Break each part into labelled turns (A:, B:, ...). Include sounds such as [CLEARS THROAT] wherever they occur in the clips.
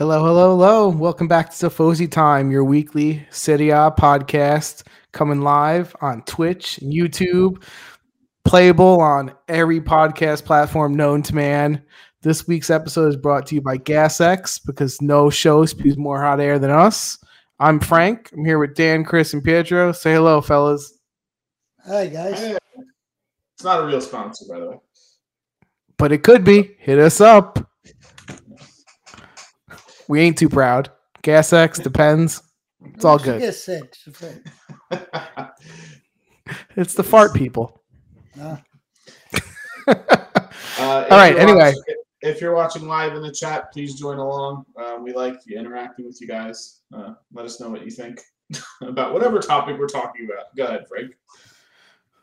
A: Hello, hello, hello. Welcome back to Tifosi Time, your weekly Serie A podcast coming live on Twitch, and YouTube, playable on every podcast platform known to man. This week's episode is brought to you by GasX because no show spews more hot air than us. I'm Frank. I'm here with Dan, Chris, and Pietro. Say hello, fellas.
B: Hi, guys.
C: It's not a real sponsor, by the way.
A: But it could be. Hit us up. We ain't too proud. GasX depends. It's all good.
B: Yes, [LAUGHS] sex.
A: It's the fart people.
B: Uh,
A: All right, anyway.
C: watching- if you're watching live in the chat, please join along. Uh, we like interacting with you guys. Uh, let us know what you think [LAUGHS] about whatever topic we're talking about. Go ahead, Frank.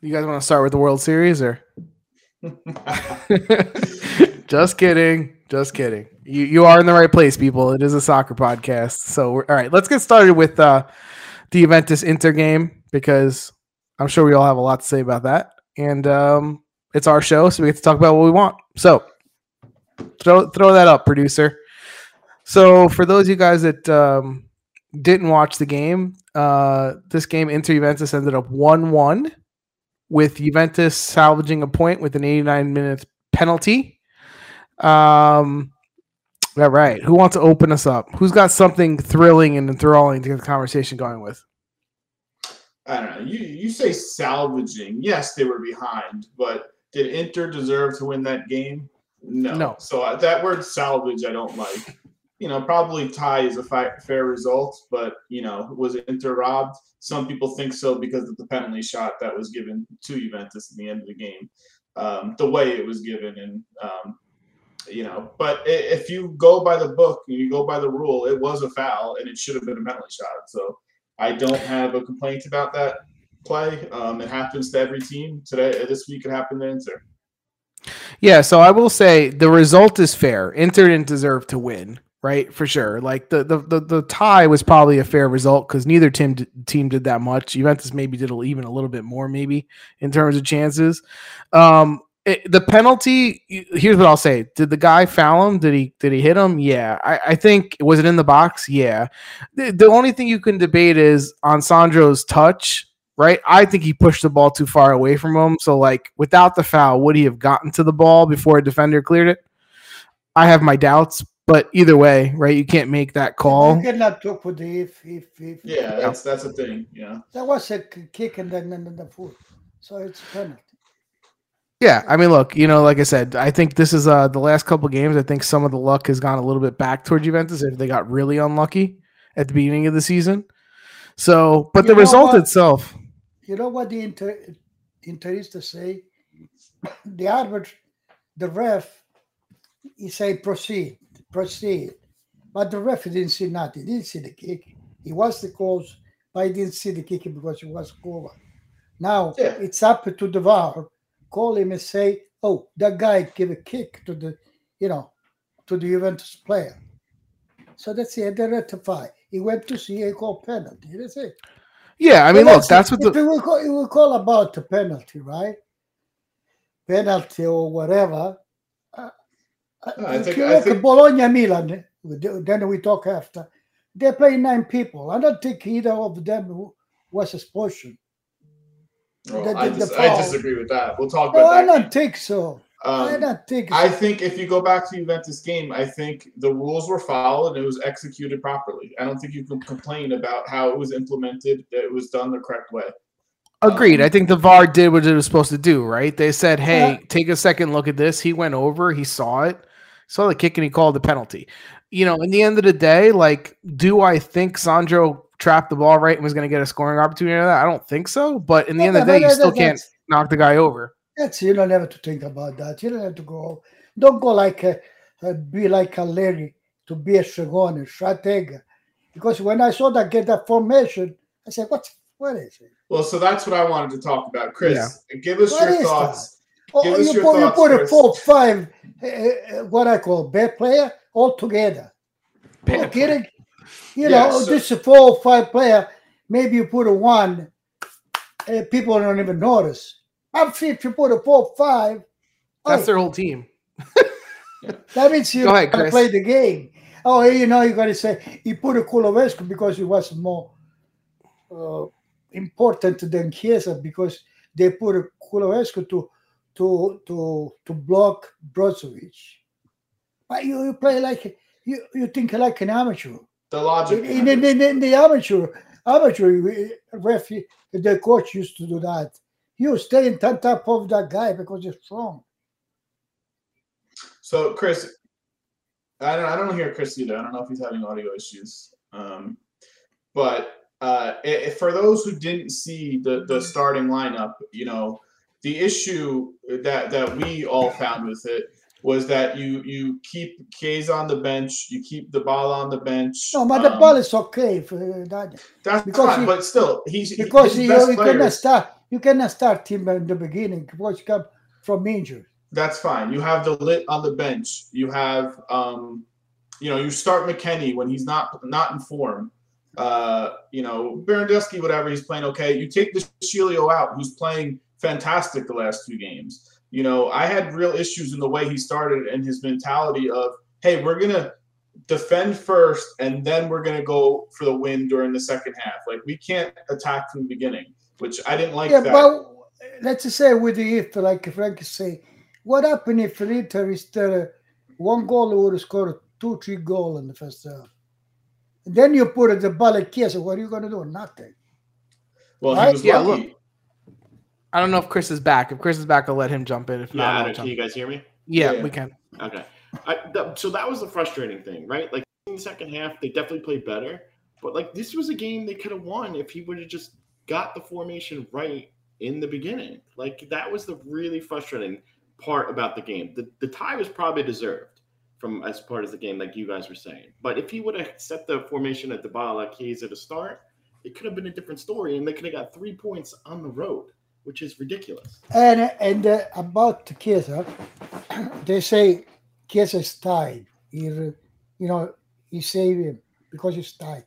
A: You guys want to start with the World Series or? [LAUGHS] just kidding. Just kidding. You you are in the right place, people. It is a soccer podcast. So all right, let's get started with uh, the Juventus Inter game because I'm sure we all have a lot to say about that, and um, it's our show, so we get to talk about what we want. So throw throw that up, producer. So for those of you guys that um, didn't watch the game, uh, this game Inter Juventus ended up one one with Juventus salvaging a point with an 89 minute penalty. Um, all right. Who wants to open us up? Who's got something thrilling and enthralling to get the conversation going with?
C: I don't know. You you say salvaging. Yes, they were behind, but did Inter deserve to win that game? No.
A: No.
C: So uh, that word salvage, I don't like. You know, probably tie is a fi- fair result, but you know, was Inter robbed? Some people think so because of the penalty shot that was given to Juventus at the end of the game, um, the way it was given, and um, you know. But if you go by the book and you go by the rule, it was a foul and it should have been a penalty shot. So I don't have a complaint about that play. Um, it happens to every team today. This week it happened to Inter.
A: Yeah, so I will say the result is fair. Inter didn't deserve to win, right? For sure. Like the the the, the tie was probably a fair result because neither team d- team did that much. Juventus maybe did even a little bit more, maybe in terms of chances. Um, it, the penalty. Here's what I'll say: Did the guy foul him? Did he did he hit him? Yeah, I, I think was it in the box? Yeah. The, the only thing you can debate is on Sandro's touch right? I think he pushed the ball too far away from him. So, like, without the foul, would he have gotten to the ball before a defender cleared it? I have my doubts, but either way, right? You can't make that call.
B: You cannot talk with the if, if, if.
C: Yeah, that's that's a thing. Yeah.
B: That was a kick and then, and then the foot. So it's penalty.
A: Yeah, I mean, look, you know, like I said, I think this is uh the last couple games. I think some of the luck has gone a little bit back toward Juventus if they got really unlucky at the beginning of the season. So, but
B: You
A: the result
B: what?
A: itself,
B: You know what the inter, Interists say? The arbiter, the ref, he say proceed, proceed. But the ref didn't see nothing. He didn't see the kick. He was the cause, but he didn't see the kick because he was covered. Now
C: Yeah.
B: it's up to the VAR. Call him and say, "Oh, that guy give a kick to the, you know, to the Juventus player." So that's it. They rectify. He went to see a call penalty. That's it.
A: yeah, I mean,
B: Well,
A: look, that's what the
B: we will call, it will call about the penalty, right? Penalty or whatever. Uh, uh,
C: No, I
B: if
C: think-
B: you
C: I
B: look
C: think-
B: at Bologna Milan, then we talk after. They play nine people. I don't think either of them was expulsion.
C: Well,
B: The-
C: I, dis- I disagree with that. We'll talk
B: No,
C: about
B: I
C: that.
B: don't think so. I
C: Um,
B: don't think.
C: I think if you go back to Juventus game, I think the rules were followed and it was executed properly. I don't think you can complain about how it was implemented. That it was done the correct way.
A: Agreed. I think the VAR did what it was supposed to do, right? They said, hey,
B: Yeah.
A: take a second look at this. He went over, he saw it, saw the kick, and he called the penalty. You know, in the end of the day, like, do I think Sandro trapped the ball right and was going to get a scoring opportunity out of that? I don't think so. But in the
B: Yeah,
A: end of the
B: but
A: day, you still can't knock the guy over.
B: That's you don't have to think about that. You don't have to go. Don't go like a, uh, be like a Larry to be a Shagone, Stratega. Because when I saw that get that formation, I said, "What? What is it?
C: Well, so that's what I wanted to talk about. Chris, give us
B: What
C: your
B: is
C: thoughts.
B: Oh,
C: Give us
B: you
C: your
B: put, you
C: thoughts,
B: put a
C: Chris.
B: four five, uh, uh, what I call bad player all together. Are you kidding? You
C: Yeah,
B: know,
C: so-
B: this is a four or five player. Maybe you put a one, uh, people don't even notice. I'm if you put a four five.
A: That's
B: oh,
A: their whole team. [LAUGHS]
B: That means you
A: ahead,
B: gotta play the game. Oh, you know, you got to say he put a Kulusevski because he was more uh, important than Chiesa because they put a Kulusevski to to to to block Brozovic. But you, you play like you, you think like an amateur.
C: The logic.
B: In, in, in, in the amateur amateur ref, the coach used to do that. You stay in on top of that guy because you're strong.
C: So, Chris, I don't, I don't hear Chris either. I don't know if he's having audio issues. Um, but uh, it, for those who didn't see the the starting lineup, you know, the issue that that we all found with it was that you you keep Chiesa on the bench, you keep Dybala on the bench.
B: No, but the
C: um,
B: ball is okay for that.
C: That's
B: because
C: fine,
B: he-
C: but still, he's
B: Because
C: his
B: you, you cannot start you cannot start him in the beginning because you come from injury.
C: That's fine. You have de Ligt on the bench. You have, um, you know, you start McKennie when he's not not in form. Uh, you know, Bernardeschi, whatever, he's playing okay. You take De Sciglio out, who's playing fantastic the last two games. You know, I had real issues in the way he started and his mentality of, hey, we're gonna defend first and then we're gonna go for the win during the second half. Like we can't attack from the beginning, which I didn't like
B: yeah,
C: that.
B: but let's say with the if like Frank say, what happened if Inter is there one goal would have scored two, three goal in the first half. And then you put the ball at Chiesa, what are you gonna do? Nothing.
C: well, he
B: Right?
C: was
A: Yeah,
C: lucky.
A: look. I don't know if Chris is back. If Chris is back, I'll let him jump in. If
D: Yeah,
A: not,
D: I
A: I'll
D: don't-
A: jump
D: can you guys hear me?
A: Yeah,
C: Yeah.
A: we can.
D: Okay. I, th- so that was the frustrating thing, right? Like in the second half, they definitely played better, but like this was a game they could have won if he would have just got the formation right in the beginning. Like that was the really frustrating part about the game. The the tie was probably deserved from as part of the game, like you guys were saying. But if he would have set the formation at the Bala at to start, it could have been a different story, and they could have got three points on the road, which is ridiculous.
B: And and uh, about Chiesa, [CLEARS THROAT] they say Chiesa is tied. He, you know, he saved him because he's tied.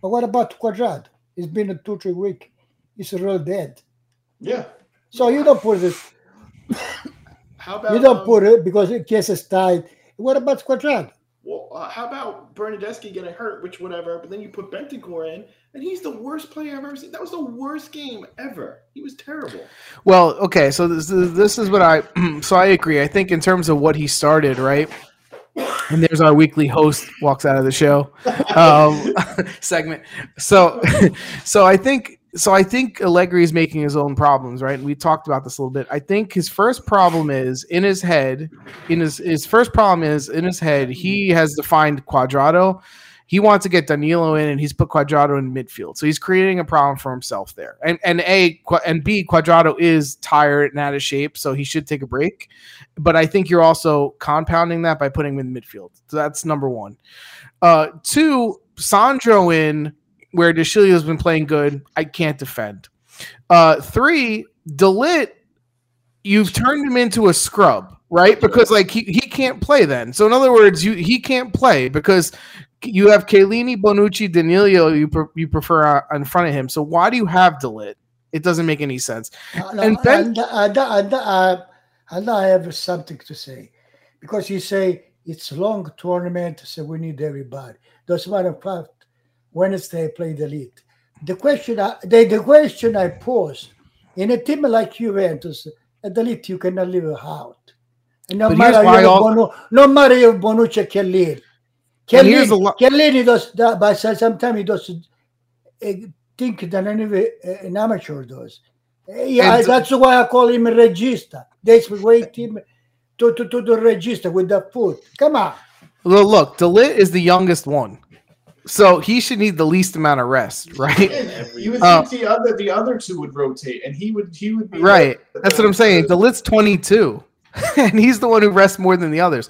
B: But what about Cuadrado? It's been a two, three week. He's real dead.
C: Yeah.
B: So you don't put it.
D: How about
B: You don't
D: um,
B: put it because Chiesa is tied. What about
D: Cuadrado? Uh, how about Bernardeschi getting hurt, which whatever, but then you put Bentancur in, and he's the worst player I've ever seen. That was the worst game ever. He was terrible.
A: Well, okay, so this is, this is what I [CLEARS THROAT] so I agree. I think in terms of what he started, right? And there's our weekly host walks out of the show um, [LAUGHS] segment. So, [LAUGHS] so I think so I think Allegri is making his own problems, right? And we talked about this a little bit. I think his first problem is in his head. In his his first problem is in his head. He has defined Cuadrado. He wants to get Danilo in, and he's put Cuadrado in midfield. So he's creating a problem for himself there. And and a and b Cuadrado is tired and out of shape, so he should take a break. But I think you're also compounding that by putting him in midfield. So that's number one. Uh, two, Sandro in where De Sciglio has been playing good. I can't defend. Uh, three, de Ligt, you've turned him into a scrub, right? Because like he, he can't play then. So in other words, you he can't play because you have Chiellini, Bonucci, Danilo. You pre- you prefer uh, in front of him. So why do you have de Ligt? It doesn't make any sense.
B: Uh,
A: And
B: no,
A: Ben-
B: and, and, and, uh, and I have something to say because you say it's long tournament, so we need everybody. Doesn't matter fact Wednesday play the league. The question, I, the, the question I pose in a team like Juventus, at the league you cannot leave out. And no matter you
A: all-
B: Bono, no matter if Bonucci can lead.
A: A
B: Chiellini,
A: lo-
B: does that, but sometimes he does uh, think that any uh, an amateur does. Yeah,
A: And-
B: that's why I call him a regista. That's wait him to, to, to the register with the foot. Come on.
A: Look, de Ligt is the youngest one, so he should need the least amount of rest, right?
C: And you would
A: Uh,
C: think the other the other two would rotate, and he would he would be
A: Right. That's what I'm saying. The list 22, [LAUGHS] and he's the one who rests more than the others.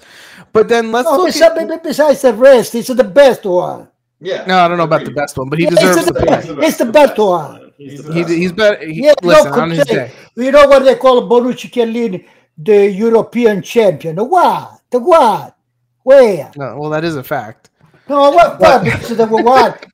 A: But then let's
B: No,
A: look.
B: besides,
A: At,
B: besides the rest, it's the best one.
C: Yeah.
A: no, I don't know about the best one, but he
B: Yeah,
A: deserves
B: it's
A: to
B: the
A: play.
B: best. It's the best one.
D: He's
C: He's
D: the
C: the
A: He,
D: best.
A: he's better. He,
B: Yeah,
A: listen,
B: no
A: on his day.
B: You know what they call Bonucci Chiellini, the European champion. The what? The what? Where?
A: No, well, that is a fact.
B: No, what? what? Because they were what?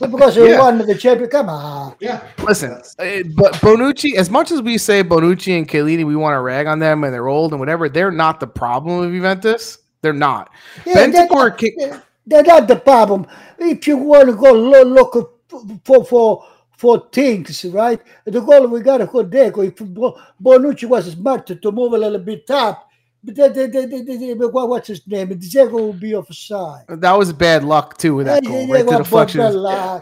B: Because they
A: Yeah.
B: won the champion. Come on.
C: Yeah.
A: Listen, uh, but Bonucci, as much as we say Bonucci and Chiellini, we want to rag on them and they're old and whatever, they're not the problem of Juventus. They're not.
B: Yeah, that-
A: Bentancur, ca-
B: That's not the problem. If you want to go lo- look for for for things, right? The goal we got to go there. If Bonucci was smart to move a little bit up, but the, the, the, the, the, what- what's his name? Diego will be offside.
A: That was bad luck too with that goal, right?
B: Well,
A: deflection.
B: but, uh,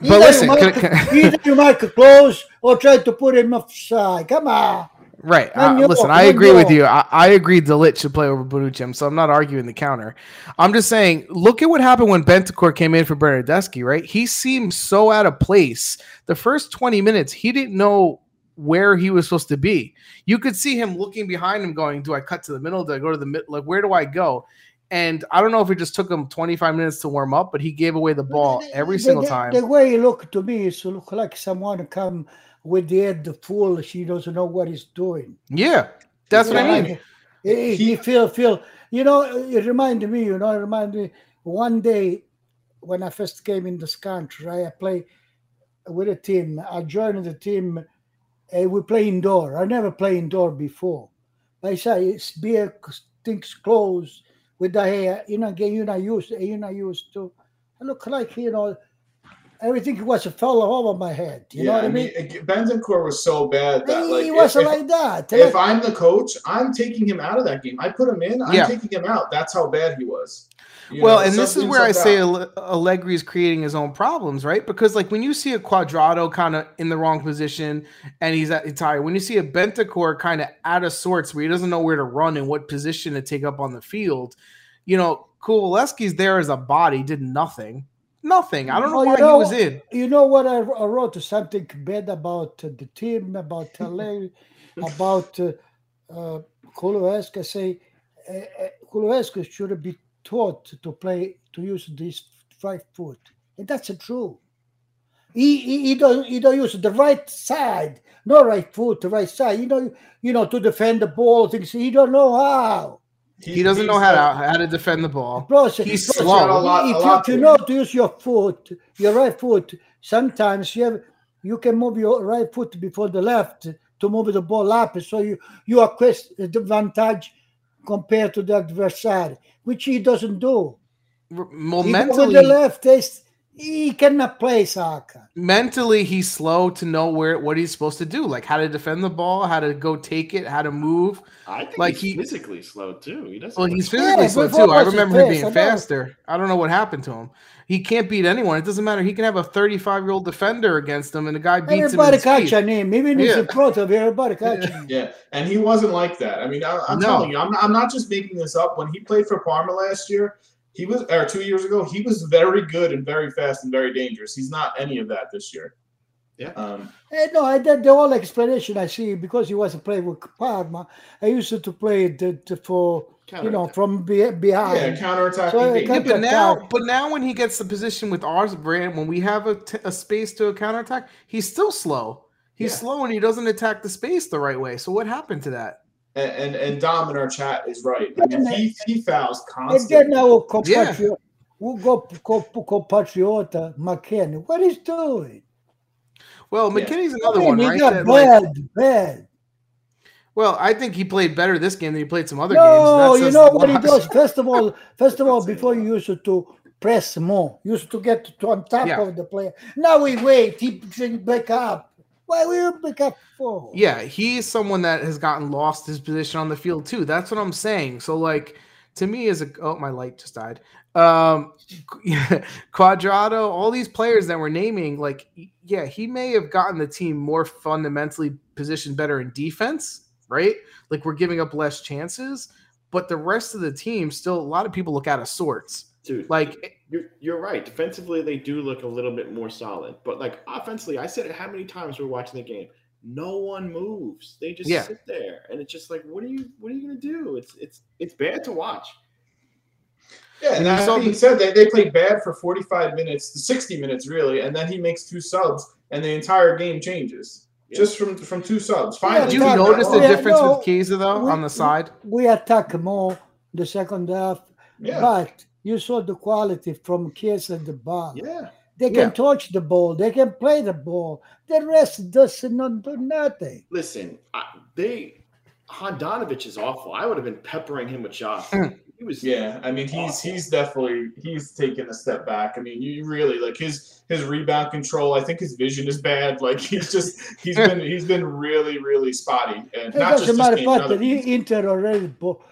A: But
B: either
A: listen,
B: you
A: can-
B: mark,
A: can-
B: either you mark close or try to put him offside. Come on.
A: Right. Uh, listen, I agree with
B: you-.
A: I, I agree de Ligt should play over Bonucci, so I'm not arguing the counter. I'm just saying, look at what happened when Bentancur came in for Bernardeschi, right? He seemed so out of place. The first 20 minutes, he didn't know where he was supposed to be. You could see him looking behind him going, do I cut to the middle? Do I go to the mid? Like, where do I go? And I don't know if it just took him 25 minutes to warm up, but he gave away the ball every
B: The-
A: single
B: the,
A: time.
B: The way he looked to me is to look like someone come with the head the full. She doesn't know what he's doing.
A: yeah, that's what I mean.
B: like, He, he feel feel. You know, it reminded me. You know, it reminded me one day when I first came in this country. I play with a team. I joined the team. And we play indoor. I never play indoor before. I say it's beer things close with the hair. You know, again, you're not used. You're not used to. I look like you know. Everything was a fell over my head. You know what I mean?
C: it- Bentancur was so bad that like
B: he
C: if-
B: wasn't
C: if,
B: like that.
C: if I'm the coach, I'm taking him out of that game. I put him in. I'm
A: Yeah.
C: taking him out. That's how bad he was. You
A: well,
C: know,
A: and this is
C: something
A: where I
C: subbed
A: say Allegri is creating his own problems, right? Because like when you see a Cuadrado kind of in the wrong position and he's at tired, when you see a Bentancur kind of out of sorts where he doesn't know where to run and what position to take up on the field, you know, Kulusevski's there as a body, did nothing, nothing. I don't know
B: Oh, you
A: why
B: know-
A: he was in.
B: You know what I, I wrote something bad about uh, the team, about [LAUGHS] LA, about uh, uh, Kulusevski. I say uh, uh, Kulusevski should be taught to play to use this right foot, and that's true. He, he, he don't he don't use the right side, no right foot, the right side. You know you know to defend the ball. Things he don't know how.
A: He doesn't know how to how to defend the ball.
B: Plus,
A: He's
B: plus,
A: slow.
C: A lot- a
B: if
C: lot
B: you,
C: to
B: you know to use your foot, your right foot, sometimes you have, you can move your right foot before the left to move the ball up, so you you are quest the advantage compared to the adversary, which he doesn't do. Go with the left, is he cannot play soccer.
A: mentally he's slow to know where what he's supposed to do, like how to defend the ball, how to go take it, how to move.
D: I think
A: Like
D: he's
A: he-
D: physically slow too. He doesn't.
A: Well, he's physically
B: Yeah,
A: slow too. I remember him being
B: I
A: faster. I don't know what happened to him. He can't beat anyone. It doesn't matter. He can have a 35 year old defender against him, and the guy beats
B: Everybody
A: him. in speed.
B: catching him, even if
A: Yeah.
B: he's a pro, everybody catching him.
C: Yeah, and he wasn't like that. I mean, I, I'm
A: No.
C: telling you, I'm I'm not just making this up. When he played for Parma last year, he was, or two years ago, he was very good and very fast and very dangerous. He's not any of that this year.
D: Yeah.
C: Um,
B: Eh, no, I did the whole explanation I see because he was playing with Parma. I used to play the, the for you know from be, behind.
C: yeah, counterattacking.
B: So,
C: game.
A: Yeah, but now, but now when he gets the position with ours brand, when we have a, t- a space to a counterattack, he's still slow. He's
C: Yeah.
A: slow and he doesn't attack the space the right way. So what happened to that?
C: And, and and Dom in our chat is right. I mean, he he fouls
B: And then
C: constantly.
B: our compatriot, who go compatriota McKennie, what is doing?
A: Well,
C: Yeah.
A: McKennie's
B: I
A: another
B: mean,
A: one,
B: he
A: right?
B: got
A: that, like-
B: bad, bad.
A: well, I think he played better this game than he played some other
B: No,
A: games.
B: you know what he does. First of all, [LAUGHS] first of all, before you used to press more, used to get to on top
A: Yeah.
B: of the player. Now we wait. He he back up. Why you back up for?
A: Yeah, he's someone that has gotten lost his position on the field too. That's what I'm saying. So like to me is a oh my light just died. Um [LAUGHS] Cuadrado, all these players that we're naming, like yeah, he may have gotten the team more fundamentally positioned better in defense, right? Like we're giving up less chances, but the rest of the team still a lot of people look out of sorts.
D: Dude,
A: Like
D: you're, you're right. Defensively, they do look a little bit more solid. But like offensively, I said it how many times we're watching the game. No one moves. They just
A: Yeah.
D: sit there, and it's just like, what are you, what are you gonna do? It's it's it's bad to watch.
C: Yeah,
A: And
C: and
A: you
C: that being said, they, they played bad for 45 minutes, 60 minutes really, and then he makes two subs, and the entire game changes
D: Yeah.
C: just from from two subs.
B: Yeah,
C: Finally,
A: did you
B: Talk-
A: notice the
B: yeah,
A: difference
B: no,
A: with Chiesa though
B: we-
A: on the side?
B: We attack more the second half,
C: Yeah,
B: but you saw the quality from Kies and the bar.
D: Yeah,
B: They can
A: Yeah.
B: touch the ball. They can play the ball. The rest does not do nothing.
D: listen, I, they Handanovic is awful. I would have been peppering him with shots.
A: Mm.
D: He was
C: Yeah, I mean he's
D: Awful.
C: he's definitely he's taken a step back. I mean, you really like his his rebound control. I think his vision is bad. [LAUGHS] Like he's just he's been he's been really really spotty, and
B: It
C: not just
B: doesn't
C: this
B: matter
C: game,
B: fact
C: other
B: that
C: games.
B: Inter already bought,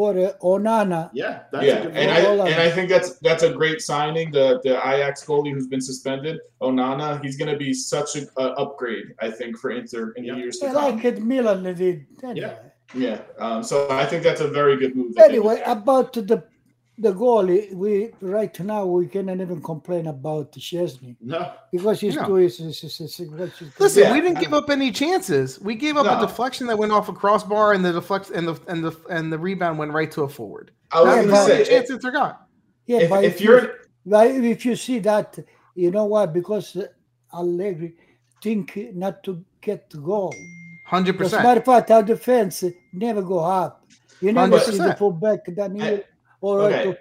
B: bought uh, Onana.
D: yeah, that's
C: yeah,
D: a
C: and. I
B: Hold
C: and I think that's that's a great signing. The the Ajax goalie who's been suspended, Onana, he's going to be such an upgrade. I think for Inter in
D: Yeah.
C: the years to
B: I
C: come.
B: like it Milan did. Anyway,
C: Yeah, um, so I think that's a very good move.
B: anyway
C: did.
B: about the the goalie, we right now we cannot even complain about Szczesny
D: No,
B: because he's
A: No.
B: doing his, his, his, his, what he's
A: Listen,
C: Yeah.
A: we didn't give up any chances. We gave up
C: No.
A: a deflection that went off a crossbar, and the deflect and the and the and the rebound went right to a forward.
C: I was
B: Yeah,
C: going to say,
A: chances they got.
B: yeah,
C: if,
B: but
C: if
B: you-
C: you're
B: But if you see that, you know what? Because uh, Allegri think not to get the goal.
A: Hundred
B: As a
A: percent.
B: matter of fact, our defense never go up. You never see the
A: 100%.
B: fullback Daniel
C: I-
B: or
C: okay.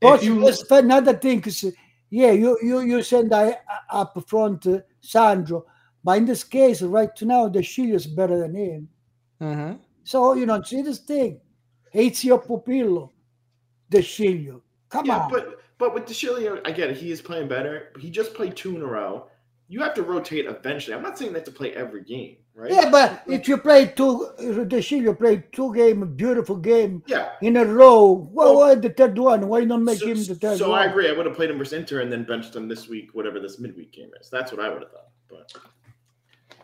B: but
C: you-
B: another thing is, yeah, you you you send I, up front uh, Sandro, but in this case, right now, De Sciglio is better than him.
A: hmm
B: So you know, see this thing, It's your Pupillo, De Sciglio. Come
D: yeah,
B: on,
D: but but with De Sciglio, I get it. He is playing better. He just played two in a row. You have to rotate eventually. I'm not saying they have to play every game, right?
B: Yeah, but if you play two, De Sciglio played two game, beautiful game
D: yeah.
B: in a row. Well,
D: Well-
B: why the third one? Why not make
D: so,
B: him the third
D: so
B: one?
D: I agree. I would have played him versus Inter and then benched him this week, whatever this midweek game is. That's what I would have done. But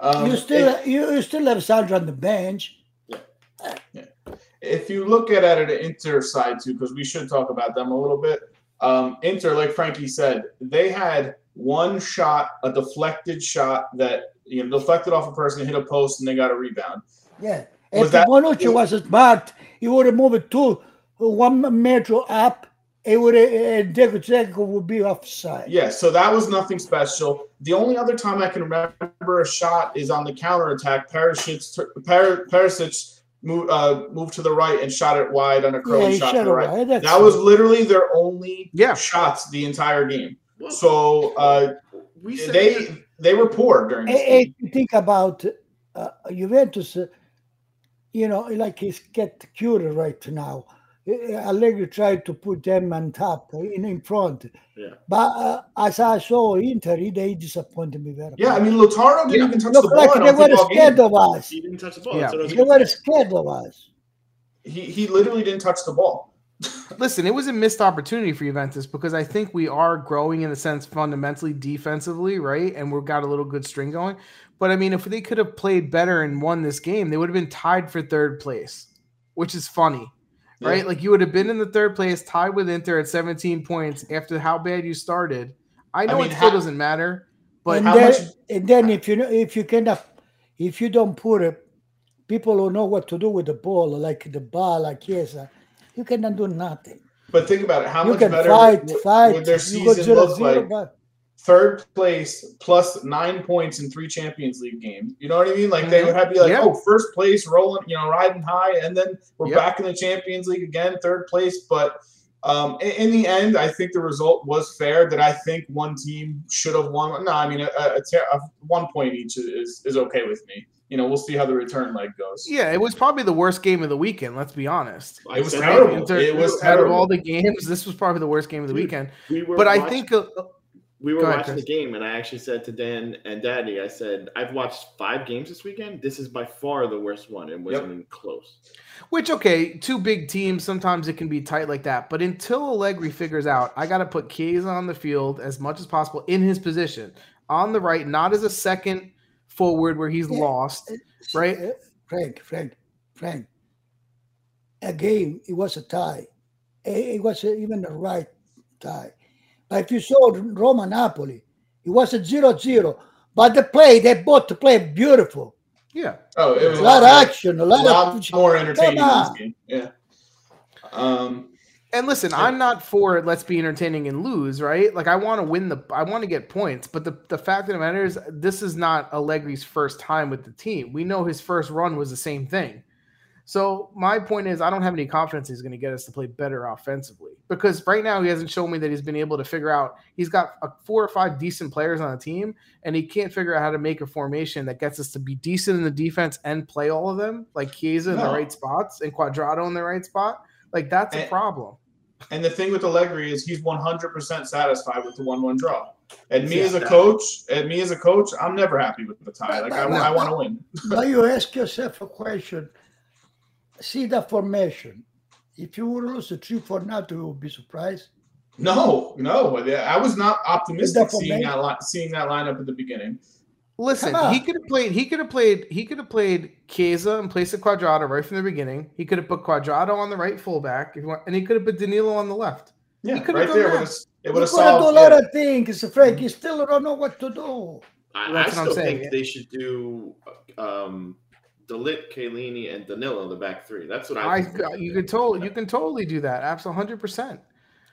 C: um,
B: you still
C: if-
B: you, you still have Sandro on the bench. Yeah. yeah.
C: If you look at it at an Inter side too, because we should talk about them a little bit. Um, Inter, like Frankie said, they had one shot, a deflected shot that you know deflected off a person, hit a post, and they got a rebound.
B: Yeah.
C: Was
B: if
C: that-
B: Bonucci was smart, he would have moved two one metro up. It would have and Deco Dzeko would be offside.
C: Yeah, so that was nothing special. The only other time I can remember a shot is on the counter counterattack. Perisic, Per- Perisic moved, uh, moved to the right and shot it wide on a
B: Yeah,
C: curling
B: he
C: shot to the
B: it
C: right. That was literally their only
A: Yeah.
C: shots the entire game.
D: Well,
C: So uh,
D: we said
C: they they were poor during this.
B: If you think about uh, Juventus, uh, you know, like he's get cured right now. Eh, Allegri tried to put them on top, uh, in, in front.
D: Yeah.
B: But uh, as I saw Inter, they disappointed me very
C: Yeah, I mean, Lautaro didn't
A: Yeah.
C: even touch
B: Look
C: the ball.
B: like
C: I
B: they were scared
C: game.
B: of us.
D: he didn't touch the ball.
A: Yeah.
D: So it was a
B: They were scared of us.
C: He, he literally didn't touch the ball.
A: Listen, it was a missed opportunity for Juventus because I think we are growing in a sense fundamentally defensively, right? And we've got a little good string going. But I mean, if they could have played better and won this game, they would have been tied for third place, which is funny, right? Like you would have been in the third place, tied with Inter at 17 points after how bad you started. I know
C: mean,
A: it still
C: how-
A: doesn't matter, but
B: and
C: how
B: then,
C: much-
B: and then if you know, if you kind of if you don't put it, people who know what to do with the ball, like the ball, like Chiesa, uh, you cannot do nothing.
C: But think about it. How
B: you
C: much
B: can
C: better
B: fight,
C: would,
B: fight.
C: would their
B: you go
C: season
B: zero,
C: look
B: zero,
C: like?
B: but
C: Third place plus nine points in three Champions League games. You know what I mean? Like they would have to be like,
A: Yeah.
C: oh, first place, rolling, you know, riding high, and then we're
A: Yep.
C: back in the Champions League again, third place. But um, in, in the end, I think the result was fair. That I think one team should have won. No, I mean, a, a, ter- a one point each is is okay with me. You know, we'll see how the return leg goes.
A: yeah, it was probably the worst game of the weekend. Let's be honest.
C: It was
D: said
C: terrible.
A: Inter-
C: It was
A: out of all the games, this was probably the worst game of the
D: Dude,
A: weekend.
D: We were
A: But I think uh,
D: we were
A: Go ahead,
D: watching
A: Chris.
D: the game, and I actually said to Dan and Daddy, I said, I've watched five games this weekend. This is by far the worst one. and wasn't even close.
A: Which okay, two big teams. Sometimes it can be tight like that. But until Allegri figures out, I got to put Chiesa on the field as much as possible in his position on the right, not as a second forward where he's
B: Yeah.
A: lost. Right.
B: Uh, Frank, Frank, Frank. Again, it was a tie. It, it was even a right tie. But if you saw Roma Napoli, it was a 0 0. But the play, they both played beautiful.
A: Yeah.
C: Oh, it was
B: A lot of action, a
C: a
B: lot,
C: lot
B: of.
C: more entertaining
B: Come
C: this game. Yeah. Um,
A: And listen,
C: Yeah.
A: I'm not for let's be entertaining and lose, right? Like I want to win the I want to get points, but the, the fact of the matter is this is not Allegri's first time with the team. We know his first run was the same thing. So my point is I don't have any confidence he's going to get us to play better offensively because right now he hasn't shown me that he's been able to figure out he's got a, four or five decent players on the team and he can't figure out how to make a formation that gets us to be decent in the defense and play all of them like Chiesa in the right spots and Cuadrado in the right spot. Like that's a problem.
C: And the thing with Allegri is he's 100% satisfied with the one-one draw. And me
D: Yeah,
C: as a coach, and me as a coach, I'm never happy with the tie. Like I. I want to win.
B: But you ask yourself a question. See the formation. If you would lose the three for nothing, you would be surprised.
C: No, no, I was not optimistic seeing that li- seeing that lineup at the beginning.
A: Listen, he could have played. He could have played. He could have played Chiesa and placed of Cuadrado right from the beginning. He could have put Cuadrado on the right fullback, if you want, and he could have put Danilo on the left.
C: Yeah,
A: could've
C: right
A: done
C: there.
A: that.
C: Would've, it
B: You
C: would have
B: could have do a
C: solved.
B: lot
C: yeah.
B: of things, Frank. You still don't know what to do.
D: I, I
A: That's what I'm
D: still
A: saying,
D: think
A: yeah.
D: they should do um, Delit, Chiellini, and Danilo in the back three. That's what I.
A: I,
D: think
A: you
D: do.
A: could totally, you can totally do that. Absolutely, hundred percent.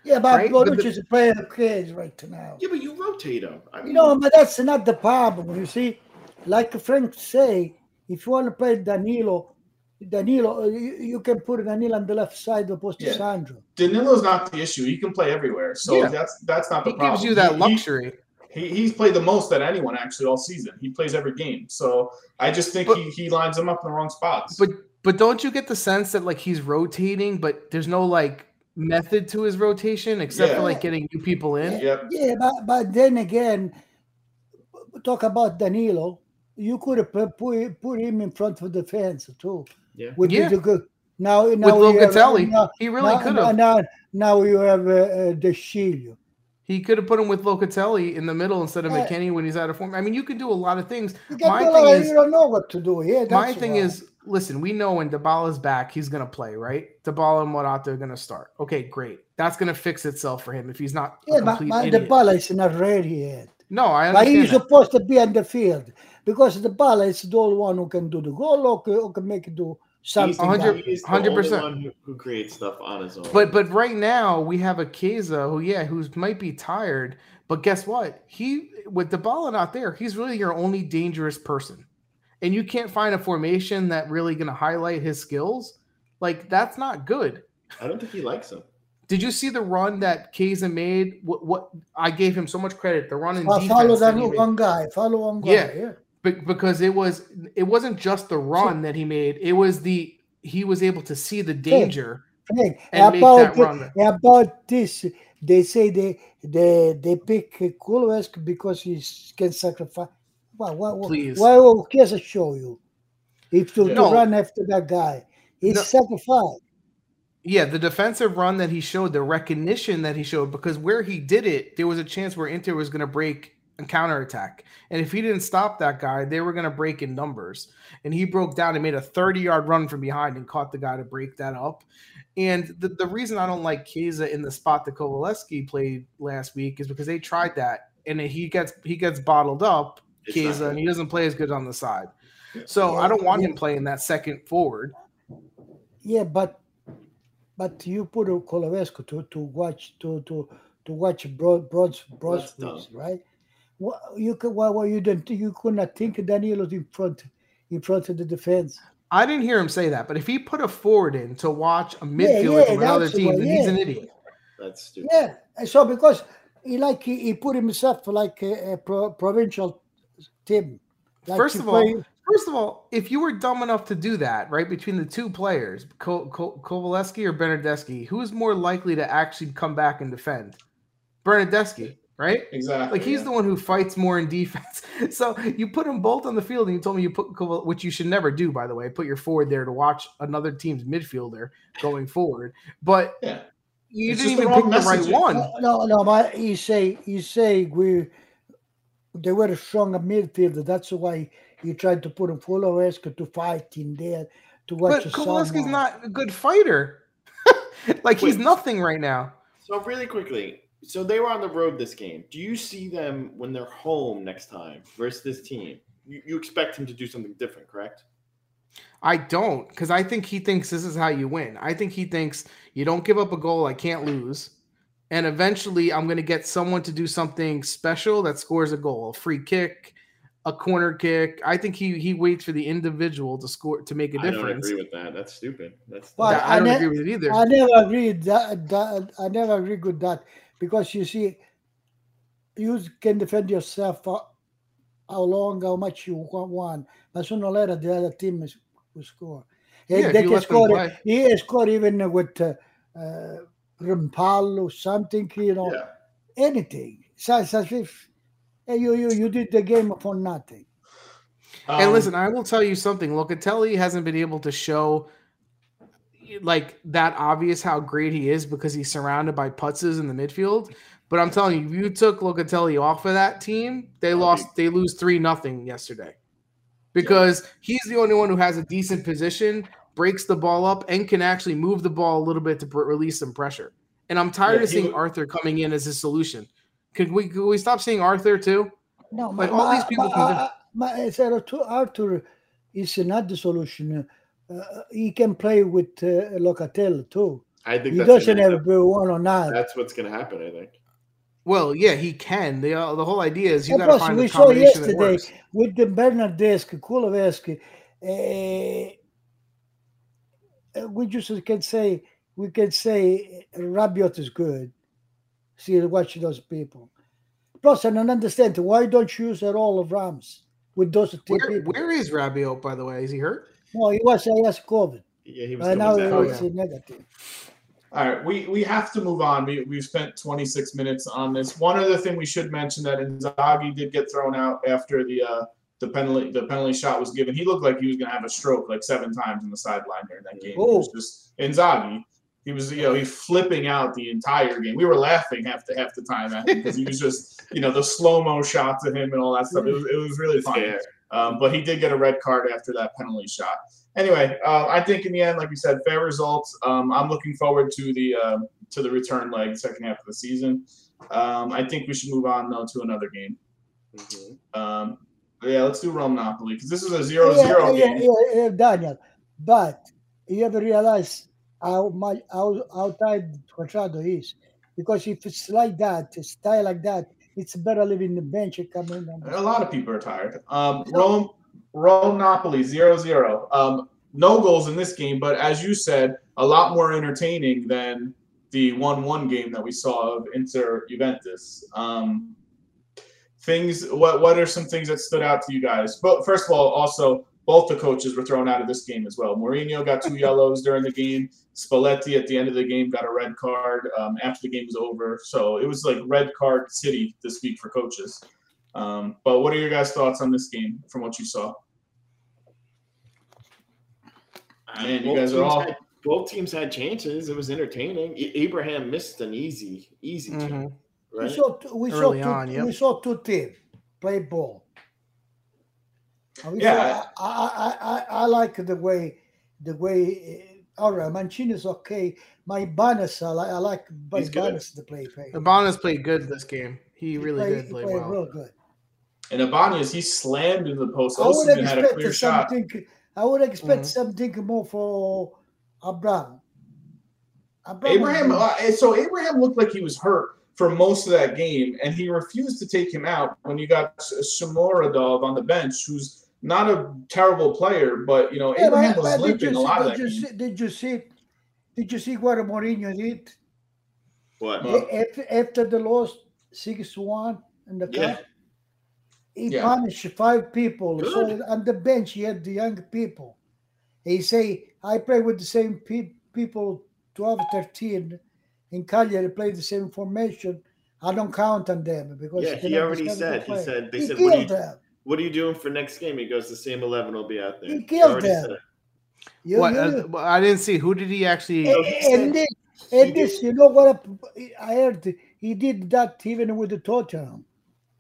B: Yeah, but
A: Right, but
B: Bonucci
A: the-
B: is playing okay right now.
D: Yeah, but you rotate them. I mean,
B: You know, but that's not the problem. You see, like Frank say, if you want to play Danilo, Danilo, uh, you, you can put Danilo on the left side opposed to
C: Yeah.
B: Sandro.
C: Danilo's not the issue. He can play everywhere, so
A: Yeah.
C: that's that's not the
A: He
C: problem.
A: He gives you that
C: He- he-
A: luxury.
C: He, he's played the most that anyone actually all season. He plays every game, so I just think
A: But-
C: he, he lines them up in the wrong spots.
A: But but don't you get the sense that like he's rotating, but there's no like method to his rotation except for like getting new people in?
C: yep,
B: Yeah, but, but then again, talk about Danilo. You could have put, put put him in front of the fence too.
D: Yeah.
B: Would
A: Yeah.
B: be good. Now,
A: With
B: now we have-
A: Locatelli,
B: now,
A: he really could have.
B: Now, now you have uh, uh, De Sciglio.
A: He could have put him with Locatelli in the middle instead of
B: Yeah.
A: McKennie when he's out of form. I mean, you can do a lot of things. My
B: the
A: thing
B: line,
A: is-
B: you don't know what to do. Yeah,
A: My thing
B: why.
A: is, listen, we know when Dybala's back, he's going to play, right? Dybala and Morata are going to start. Okay, great. That's going to fix itself for him if he's not a
B: yeah, but,
A: complete
B: but the
A: idiot.
B: ball is not ready yet.
A: no, I
B: But he's
A: that.
B: supposed to be on the field because Dybala is the only one who can do the goal or can, or can make it do something.
A: hundred-
B: else.
D: he's the
A: 100%.
D: who, who creates stuff on his own.
A: But but right now we have a Chiesa who yeah who might be tired, but guess what? He with Dybala not there, he's really your only dangerous person, and you can't find a formation that really going to highlight his skills. Like that's not good.
D: I don't think he likes him.
A: Did you see the run that Chiesa made? What, what I gave him so much credit. The run in
B: Fo-
A: defense.
B: follow
A: that
B: that
A: he made.
B: one guy. Follow one guy.
A: Yeah.
B: Yeah.
A: Be- because it was it wasn't just the run that he made. It was the he was able to see the danger.
B: Frank,
A: And make
B: about
A: that run.
B: about this, they say they they they pick Kulevesk because he can sacrifice. Why? Why?
A: Please.
B: Why will Chiesa show you? If to, to run after that guy, he's
A: No.
B: sacrificed.
A: Yeah, the defensive run that he showed, the recognition that he showed, because where he did it, there was a chance where Inter was going to break and counterattack. And if he didn't stop that guy, they were going to break in numbers. And he broke down and made a 30 yard run from behind and caught the guy to break that up. And the, the reason I don't like Chiesa in the spot that Kulusevski played last week is because they tried that and he gets he gets bottled up,
D: It's not
A: Chiesa,
D: good.
A: and he doesn't play as good on the side.
C: Yeah.
A: So I don't want
B: Yeah.
A: him playing that second forward.
B: Yeah, but but you put a Kulusevski to to watch to to to watch broad broad broad
D: That's
B: right? What you could why why you didn't you could not think Danilo in front in front of the defense?
A: I didn't hear him say that, but if he put a forward in to watch a
B: Yeah,
A: midfielder
B: yeah,
A: from another team,
B: what-
A: then he's an idiot.
D: That's stupid.
B: Yeah, and so because he like he, he put himself like a, a pro, provincial team. Like
A: First
B: he
A: of all, First of all, if you were dumb enough to do that, right, between the two players, Ko- Ko- Kulusevski or Bernardeschi, who's more likely to actually come back and defend? Bernardeschi, right?
C: exactly.
A: Like he's
C: yeah.
A: the one who fights more in defense. [LAUGHS] So you put them both on the field, and you told me you put Koval, which you should never do, by the way, put your forward there to watch another team's midfielder going forward. But
C: yeah.
A: you
C: It's
A: didn't
C: just the
A: even pick
C: wrong
A: the right one.
B: no, no, no, but he say you say we they were a stronger midfielder. That's why he tried to put him full of risk to fight in there to watch.
A: But
B: the
A: Kulusevski's
B: someone.
A: not a good fighter. [LAUGHS] like he's nothing right now.
D: So really quickly, so they were on the road this game. Do you see them when they're home next time versus this team? You, you expect him to do something different, correct?
A: I don't, because I think he thinks this is how you win. I think he thinks you don't give up a goal, I can't lose. And eventually I'm gonna get someone to do something special that scores a goal, a free kick, a corner kick. I think he he waits for the individual to score to make a
D: I don't agree with that. That's stupid. That's
B: Well,
A: That- I,
B: I
A: don't
B: ne-
A: agree with it either.
B: I never agreed that, that I never agree with that because you see, you can defend yourself for how long, how much you wa- want, but sooner or later the other team is, will score. And
A: Yeah, if
B: they can score. He has scored even with uh, uh, Rampallo, something, you know,
D: Yeah.
B: anything. So it's as if hey, you, you you did the game for nothing.
A: And
C: Um,
A: listen, I will tell you something. Locatelli hasn't been able to show like that obvious how great he is because he's surrounded by putzes in the midfield. But I'm telling you, if you took Locatelli off of that team, they lost. They lose three nothing yesterday because he's the only one who has a decent position, breaks the ball up, and can actually move the ball a little bit to pr- release some pressure. And I'm tired
C: Yeah,
A: of seeing
C: look-
A: Arthur coming in as a solution. Could we could we stop seeing Arthur too?
B: No,
A: Like, all these people can do-
B: ma, ma, so Arthur- Arthur is not the solution. Uh, he can play with uh, Locatelli too.
D: I think
B: He
D: that's
B: doesn't
D: gonna
B: have
D: up-
B: to be one or not.
D: That's what's going to happen. I think.
A: Well, yeah, he can. The uh, the whole idea is you got to
B: plus,
A: find
B: we
A: the
B: saw
A: combination that
B: yesterday
A: works.
B: with the Bernardeschi, Kulusevski, uh, we just can say we can say Rabiot is good. See, watch those people. Plus, I don't understand why don't you use a roll of Rams with those two
A: Where,
B: people.
A: where is Rabiot, by the way? Is he hurt?
B: No, he was I has COVID.
D: Yeah, he was
B: Right
D: coming
B: now
D: back.
B: it's
A: yeah.
B: negative.
C: All right, we, we have to move on. We, we've spent 26 minutes on this. One other thing we should mention that Inzaghi did get thrown out after the uh, the penalty the penalty shot was given. He looked like he was going to have a stroke like seven times in the sideline during that game. It was just Inzaghi. He was you know he flipping out the entire game. We were laughing half the half the time at him because he was just you know the slow mo shots of him and all that stuff. It was, it was really funny.
D: Yeah.
C: Um, but he did get a red card after that penalty shot. Anyway, uh, I think in the end, like we said, fair results. Um, I'm looking forward to the uh, to the return leg, second half of the season. Um, I think we should move on though to another game.
D: Mhm.
C: Yeah, let's do Rome because this is a 0
B: yeah,
C: 0
B: yeah,
C: game.
B: yeah, yeah, Daniel. But you ever realize how much how, how tight Contrado is? Because if it's like that, a style like that, it's better leaving the bench and come in.
C: A lot of people are tired. Um, Rome, Rome Napoli 0 0. Um, no goals in this game, but as you said, a lot more entertaining than the 1 1 game that we saw of Inter Juventus. Um, things, what, what are some things that stood out to you guys? But first of all, also, both the coaches were thrown out of this game as well. Mourinho got two [LAUGHS] yellows during the game. Spalletti at the end of the game got a red card um, after the game was over. So it was like red card city this week for coaches. Um, but what are your guys' thoughts on this game from what you saw? Man, you
D: Both
C: guys are
D: teams
C: all-
D: had- both teams had chances. It was entertaining. A- Abraham missed an easy, easy
A: Mhm.
D: Chance,
B: we saw two, we saw two,
A: on, yep.
B: we saw two teams play ball.
C: Yeah.
B: saw- I, I, I, I like the way the way. Uh, all right, Mancini's okay. My Banas, I like, I like my
D: He's good.
B: Banas to play. play.
A: Ibanez played good this game. He really
B: played-
A: did
B: he
A: play
B: played
A: well.
B: real good.
C: And Ibanez, he slammed into the post.
B: I would
C: Osimhen had a
B: expect
C: clear shot.
B: something. I would expect
A: Mhm.
B: something more for Abraham. Abraham
C: Abraham, uh, so Abraham looked like he was hurt for most of that game, and he refused to take him out when you got Shomurodov on the bench, who's not a terrible player, but you know
B: Yeah,
C: Abraham
B: but-
C: was
B: but did
C: limping
B: you
C: a
B: see-
C: lot of
B: did
C: that
B: you
C: game.
B: see- Did you see? Did you see what Mourinho did
D: What?
B: After, after the loss six one in the
D: Yeah.
B: cup? He
C: Yeah.
B: punished five people. So on the bench, he had the young people. He say, "I play with the same pe- people, 12, 13 in Cagliari, play the same formation. I don't count on them because
D: Yeah, he already said. He said. They
B: he
D: said, "What are
B: killed
D: you,
B: them.
D: what are you doing for next game?" He goes, "The same eleven will be out there."
B: He
D: He
B: killed
D: already
B: them. You-
A: What?
B: you-
A: Uh, I didn't see. Who did he actually?
D: He
B: and this, and
D: did-
B: this, you know what? I I heard he did that even with the Tottenham.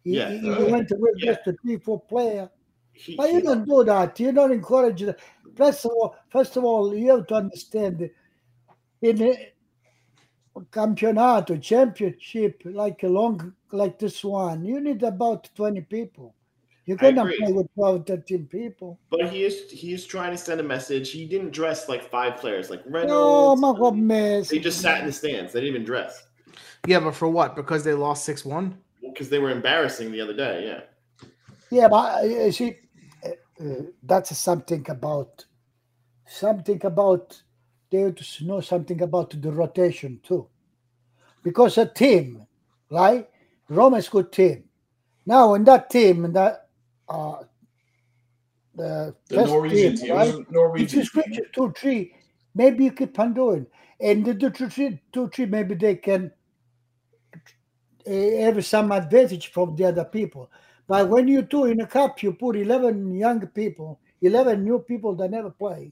B: He,
D: Yeah.
B: he, he
C: Oh.
B: went with
D: Yeah.
B: just a three, four player.
D: He-
B: But you
D: he-
B: don't do that. You don't encourage that. First of all, first of all, you have to understand in a campionato, championship, like a long like this one, you need about 20 people. You
D: I
B: cannot play with 12, 13 people.
D: But he is he is trying to send a message. He didn't dress like five players, like Reynolds.
B: No,
D: my
B: ma come
D: they just sat in the stands. They didn't even dress
A: Yeah, but for what? Because they lost six one.
D: because they were embarrassing the other day. Yeah,
B: Yeah, but uh, see, uh, uh, that's something about something about they have to know something about the rotation too, because a team, right? Rome is good team. Now in that team, in that uh, the,
C: The Norwegian
B: team,
C: team,
B: right?
C: Norwegian
B: you
C: team.
B: two, three, maybe you keep on doing. and the, the two, three, two, three, maybe they can uh, have some advantage from the other people. But when you do in a cup, you put 11 young people, 11 new people that never play.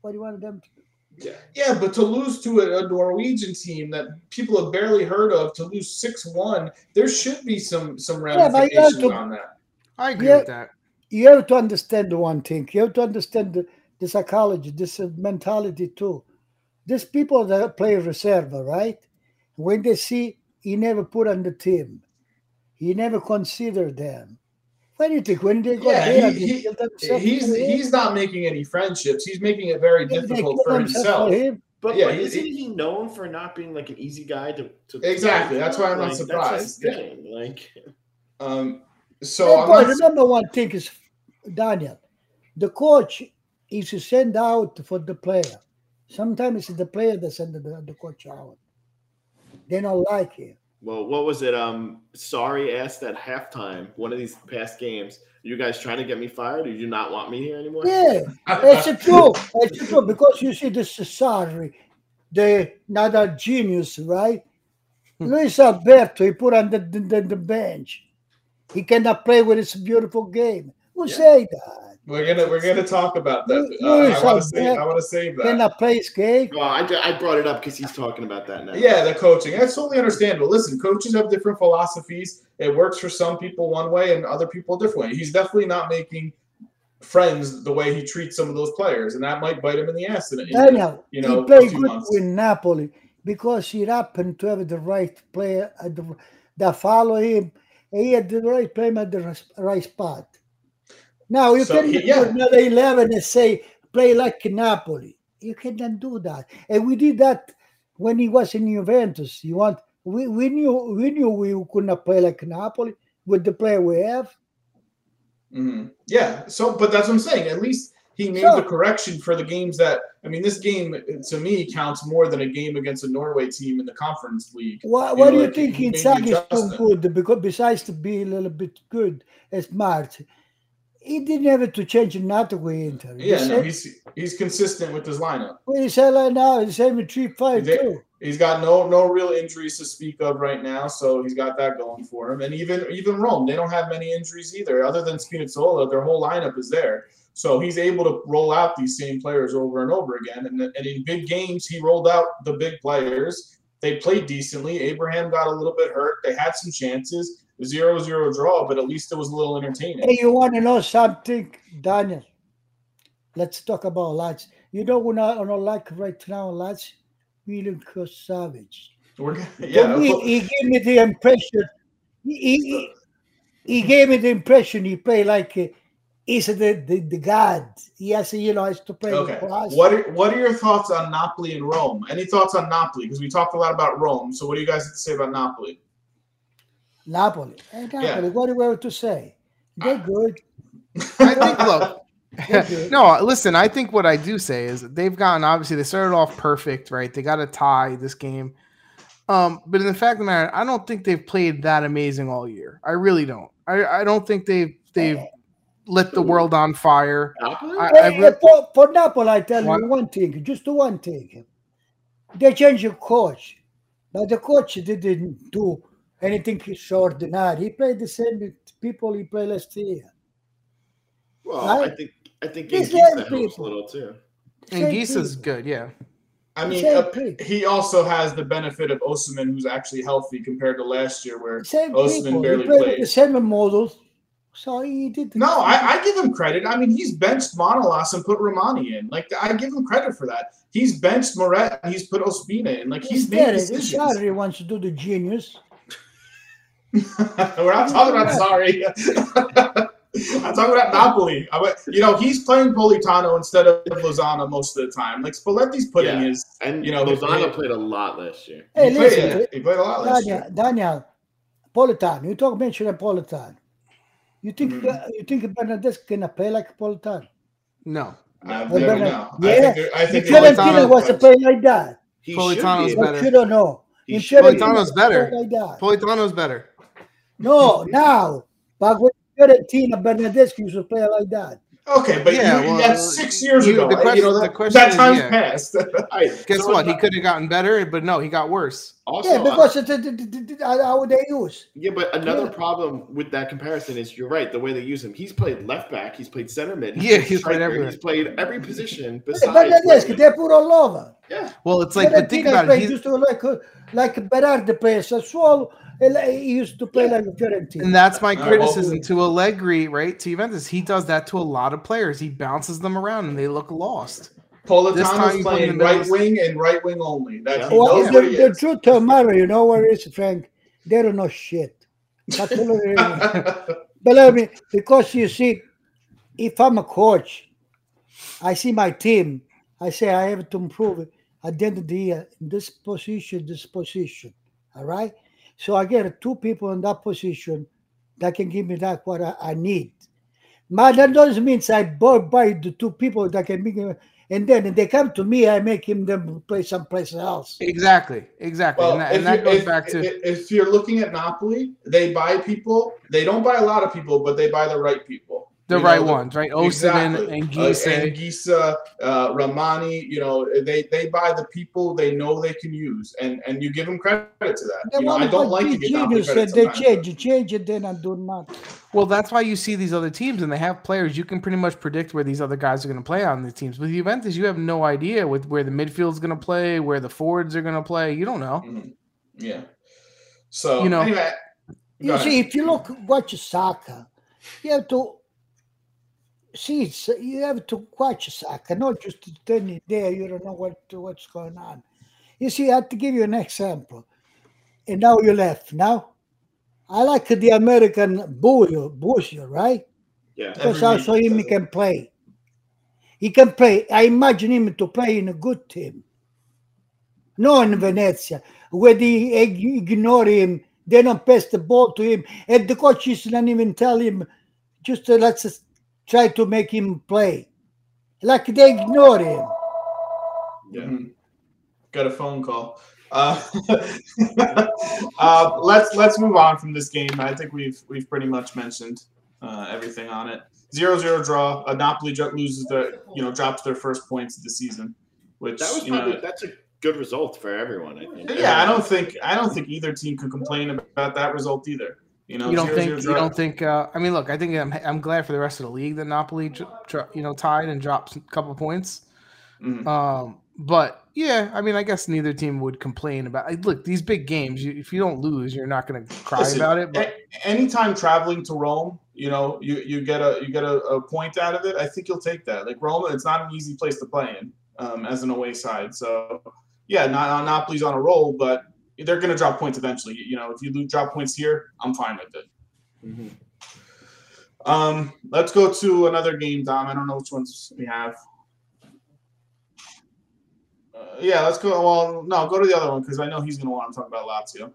B: What do you want them to?
C: Yeah, yeah, but to lose to a, a Norwegian team that people have barely heard of, to lose six one, there should be some some
B: Yeah, but you
C: ramifications
B: to-
C: on that.
A: I agree
B: Yeah.
A: with that.
B: You have to understand the one thing. You have to understand the, the psychology, this uh, mentality too. These people that play reserve, right? When they see he never put on the team, he never considered them. What do you think? When they
C: Yeah,
B: there,
C: he-
B: they
C: he- He's he's not making any friendships. He's making it very difficult for himself.
B: him.
D: But,
C: Yeah, he-
D: isn't
C: he-
D: he known for not being like an easy guy to, to
C: Exactly, that's why I'm not
D: Like,
C: surprised, yeah.
D: thing. Like
C: Um, so
B: Yeah, but remember one thing is, Daniel, the coach is to send out for the player. Sometimes it's the player that send the, the coach out. They don't like him.
D: Well, what was it? Um, Sarri asked at halftime, one of these past games. You guys trying to get me fired? Or do you not want me here anymore?
B: Yeah, it's true. It's true because you see this is Sarri, the another genius, right? Luis Alberto, he put on the, the, the bench. He cannot play with his beautiful game. Who
D: Yeah.
B: say that?
C: We're gonna we're gonna talk about that. Uh, I want to save
B: Alberto
C: I want to save that.
B: Cannot play his game.
D: Well, I, I brought it up because he's talking about that now.
C: Yeah, the coaching. That's totally understandable. Listen, coaches have different philosophies. It works for some people one way and other people a different way. He's definitely not making friends the way he treats some of those players, and that might bite him in the ass. In, in,
B: Daniel,
C: you know,
B: he played good
C: months.
B: with Napoli because he happened to have the right player at the, that follow him. He had the right player at the right spot. Now you
C: So
B: can
C: he- yeah.
B: another eleven and say play like Napoli. You cannot do that, and we did that when he was in Juventus. You want we, we knew we knew we could not play like Napoli with the player we have.
C: Mhm. Yeah. So, but that's what I'm saying. At least he made
B: So-
C: the correction for the games that. I mean, this game to me counts more than a game against a Norway team in the Conference League.
B: What,
C: You
B: what
C: know,
B: do you think
C: he made the
B: Inzaghi is too good? Because besides to be a little bit good and smart, he didn't have to change with Inter. He
C: Yeah, no,
B: said-
C: he's he's consistent with his lineup.
B: What he said like now, he's having three five
C: They-
B: two.
C: He's got no no real injuries to speak of right now, so he's got that going for him. And even even Rome, they don't have many injuries either. Other than Spinazzola, their whole lineup is there. So he's able to roll out these same players over and over again. And, and in big games, he rolled out the big players. They played decently. Abraham got a little bit hurt. They had some chances. Zero zero draw, but at least it was a little entertaining.
B: Hey, you want to know something, Daniel? Let's talk about lads. You know what I don't like right now, lads? William Savage.
C: We're yeah,
B: me,
C: well,
B: he gave me the impression. He, he, he gave me the impression he played like uh, he's the, the, the god. He has, you know, has to play
C: Okay. What are, what are your thoughts on Napoli and Rome? Any thoughts on Napoli? Because we talked a lot about Rome. So what do you guys have to say about Napoli?
B: Napoli. Hey, Napoli,
C: Yeah.
B: what do you have to say? They're good.
A: I think look. No, listen, I think what I do say is they've gotten obviously they started off perfect, right? They got a tie this game. Um, but in the fact of the matter, I don't think they've played that amazing all year. I really don't. I, I don't think they've they've lit the world on fire.
D: Napoli?
A: I-
B: Hey,
A: re-
B: for, for Napoli, I tell
A: What?
B: you one thing, just do one thing. They changed the coach, but the coach didn't do anything extraordinary. He played the same with people he played last year.
D: well, I think I think
B: These
D: Anguissa
B: young
D: helps a
B: people.
D: little too.
A: And
B: Same
A: Gisa's good, yeah.
C: I mean,
B: Same
C: uh, he also has the benefit of Osimhen, who's actually healthy compared to last year, where
B: Same
C: Osimhen
B: people.
C: barely
B: he played
C: played.
B: the same models. So he did.
C: no, I, I give him credit. I mean, he's benched Manolas and put Rrahmani in. Like, I give him credit for that. He's benched Meret and he's put Ospina in. Like, he's
B: He's
C: made
B: there.
C: decisions.
B: Sarri wants to do the genius. [LAUGHS]
C: We're not talking about Sarri. [LAUGHS] I'm talking about Napoli. I went- you know, he's playing Politano instead of Lozano most of the time. Like Spalletti's putting
D: Yeah.
C: his.
D: And
C: You know,
D: Lozano
C: he-
D: played a lot last year.
B: Hey,
C: he, played,
B: listen,
C: yeah, he played a lot last
B: Daniel,
C: year.
B: Daniel, Politano. You talk mention Politano. You think
C: Mhm.
B: uh, you think Bernardeschi can play like Politano?
A: No.
C: I
B: Well,
C: never
B: Bernard-
C: know. I
B: yeah,
C: think, I think
B: The
C: they're
A: Politano-
B: Fiorentina was to
C: different.
B: play like that.
D: He
A: Politano's
D: be able-
B: But
A: better.
B: you don't know.
D: He
B: In
D: should be.
B: Fiorentina,
A: Politano's better.
B: Like that.
A: Politano's better.
B: No, now. But when Fiorentina, Bernardeschi used to play like that.
C: Okay, but
A: Yeah,
C: you,
A: well,
C: that's six years
A: you-
C: ago.
A: the question-
C: you know,
A: the
C: that,
A: question
C: that
A: is,
C: time's
A: yeah.
C: passed. [LAUGHS]
D: All right,
A: Guess
D: so
A: what?
D: it's
A: He could have gotten better, but no, he got worse.
D: Also,
B: yeah,
D: uh,
B: because it, it, it, it, it- how they use.
D: Yeah, but another
B: Yeah.
D: problem with that comparison is you're right. The way they use him, he's played left back, he's played center mid,
A: Yeah,
D: played
A: he's played
D: striker,
A: everywhere.
D: He's played every position
B: But
D: besides.
B: Tedeschi,
D: where-
B: they put all over.
D: yeah,
A: Well, it's like, but think about it.
B: played
A: He's,
B: used to like uh, like Berardi plays Sassuolo. And He used to play
D: Yeah.
B: like Fiorentina.
A: and that's my
C: uh,
A: criticism oh. to Allegri, right? To Juventus, he does that to a lot of players. He bounces them around, and they look lost. This time
C: Politano's
A: you put him
C: playing right wing and right wing only. That's
D: Yeah.
B: Well, the,
C: what he
B: the truth of the matter, you know what it is, Frank? They don't know shit. That's all it is. Believe me, because you see, if I'm a coach, I see my team, I say I have to improve it at the end of the year in this position, this position. All right. So I get two people in that position that can give me that what I, I need. But that doesn't mean I buy, buy the two people that can make it, and then they come to me, I make him them play someplace else.
A: Exactly, exactly,
C: Well,
A: and that, and that goes
C: if,
A: back to
C: if- if you're looking at Napoli, they buy people. They don't buy a lot of people, but they buy the right people.
A: The
C: You
A: right
C: know, the-
A: ones, right? Osimhen
C: Exactly.
A: and
C: Uh, and Gisa, uh, Rrahmani, you know, they they buy the people they know they can use, and and you give them credit to that.
B: They
C: You know, I don't like to get Napoli
B: genius
C: credit
B: said they
C: sometimes.
B: change, change it, then I do not.
A: Well, that's why you see these other teams, and they have players. You can pretty much predict where these other guys are going to play on the teams. With Juventus, you have no idea with where the midfield is going to play, where the forwards are going to play. You don't know.
C: Mhm. Yeah. So
A: You know-
C: anyway,
B: You
C: Go ahead.
B: see, if you look watch soccer, you have to see. It's, you have to watch soccer, not just standing there. You don't know what what's going on. You see, I have to give you an example. And now you left. Now, I like the American Bouyo, Bouyo, right?
D: yeah.
B: Because
C: Every
B: I saw
C: he
B: him, he can play. He can play. I imagine him to play in a good team. No in Venezia, where they ignore him, they don't pass the ball to him, and the coaches don't even tell him, just uh, let's just try to make him play. Like they ignore him.
D: Yeah.
C: Mhm. Got a phone call. Uh, [LAUGHS] uh, let's let's move on from this game. I think we've we've pretty much mentioned uh, everything on it. Zero zero draw. Uh, Napoli loses the you know drops their first points of the season, which
D: That was
C: you know,
D: that's a good result for everyone. I think.
C: yeah. I don't think I don't think either team could complain about that result either. You know,
A: You don't
C: 0-0
A: think? You don't think? Uh, I mean, look, I think I'm, I'm glad for the rest of the league that Napoli, you know, tied and dropped a couple points.
C: Mhm.
A: Um, but yeah, I mean, I guess neither team would complain about. like, Look, these big games, you, if you don't lose, you're not going to cry
C: Listen,
A: about it. But
C: a- anytime traveling to Rome, you know, you, you get a you get a, a point out of it. I think you'll take that. Like Rome, it's not an easy place to play in um, as an away side. So yeah, not Napoli's on a roll, but they're going to drop points eventually. You know, if you lose, drop points here, I'm fine with it.
D: Mhm.
C: Um, let's go to another game, Dom. I don't know which ones we have. Uh, yeah, let's go. Well, no, go to the other one because I know he's going to want to talk about Lazio.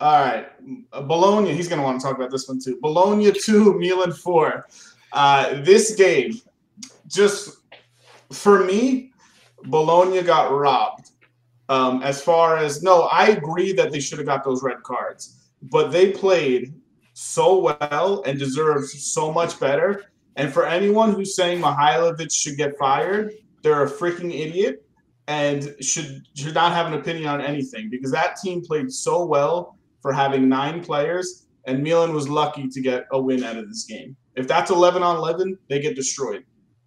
C: All right, Uh, Bologna. He's going to want to talk about this one too. Bologna two, Milan four. Uh, this game, just for me, Bologna got robbed. Um, as far as no, I agree that they should have got those red cards, but they played so well and deserved so much better. And for anyone who's saying Mihailovic should get fired, they're a freaking idiot and should should not have an opinion on anything because that team played so well for having nine players, and Milan was lucky to get a win out of this game. If that's eleven on eleven, they get destroyed.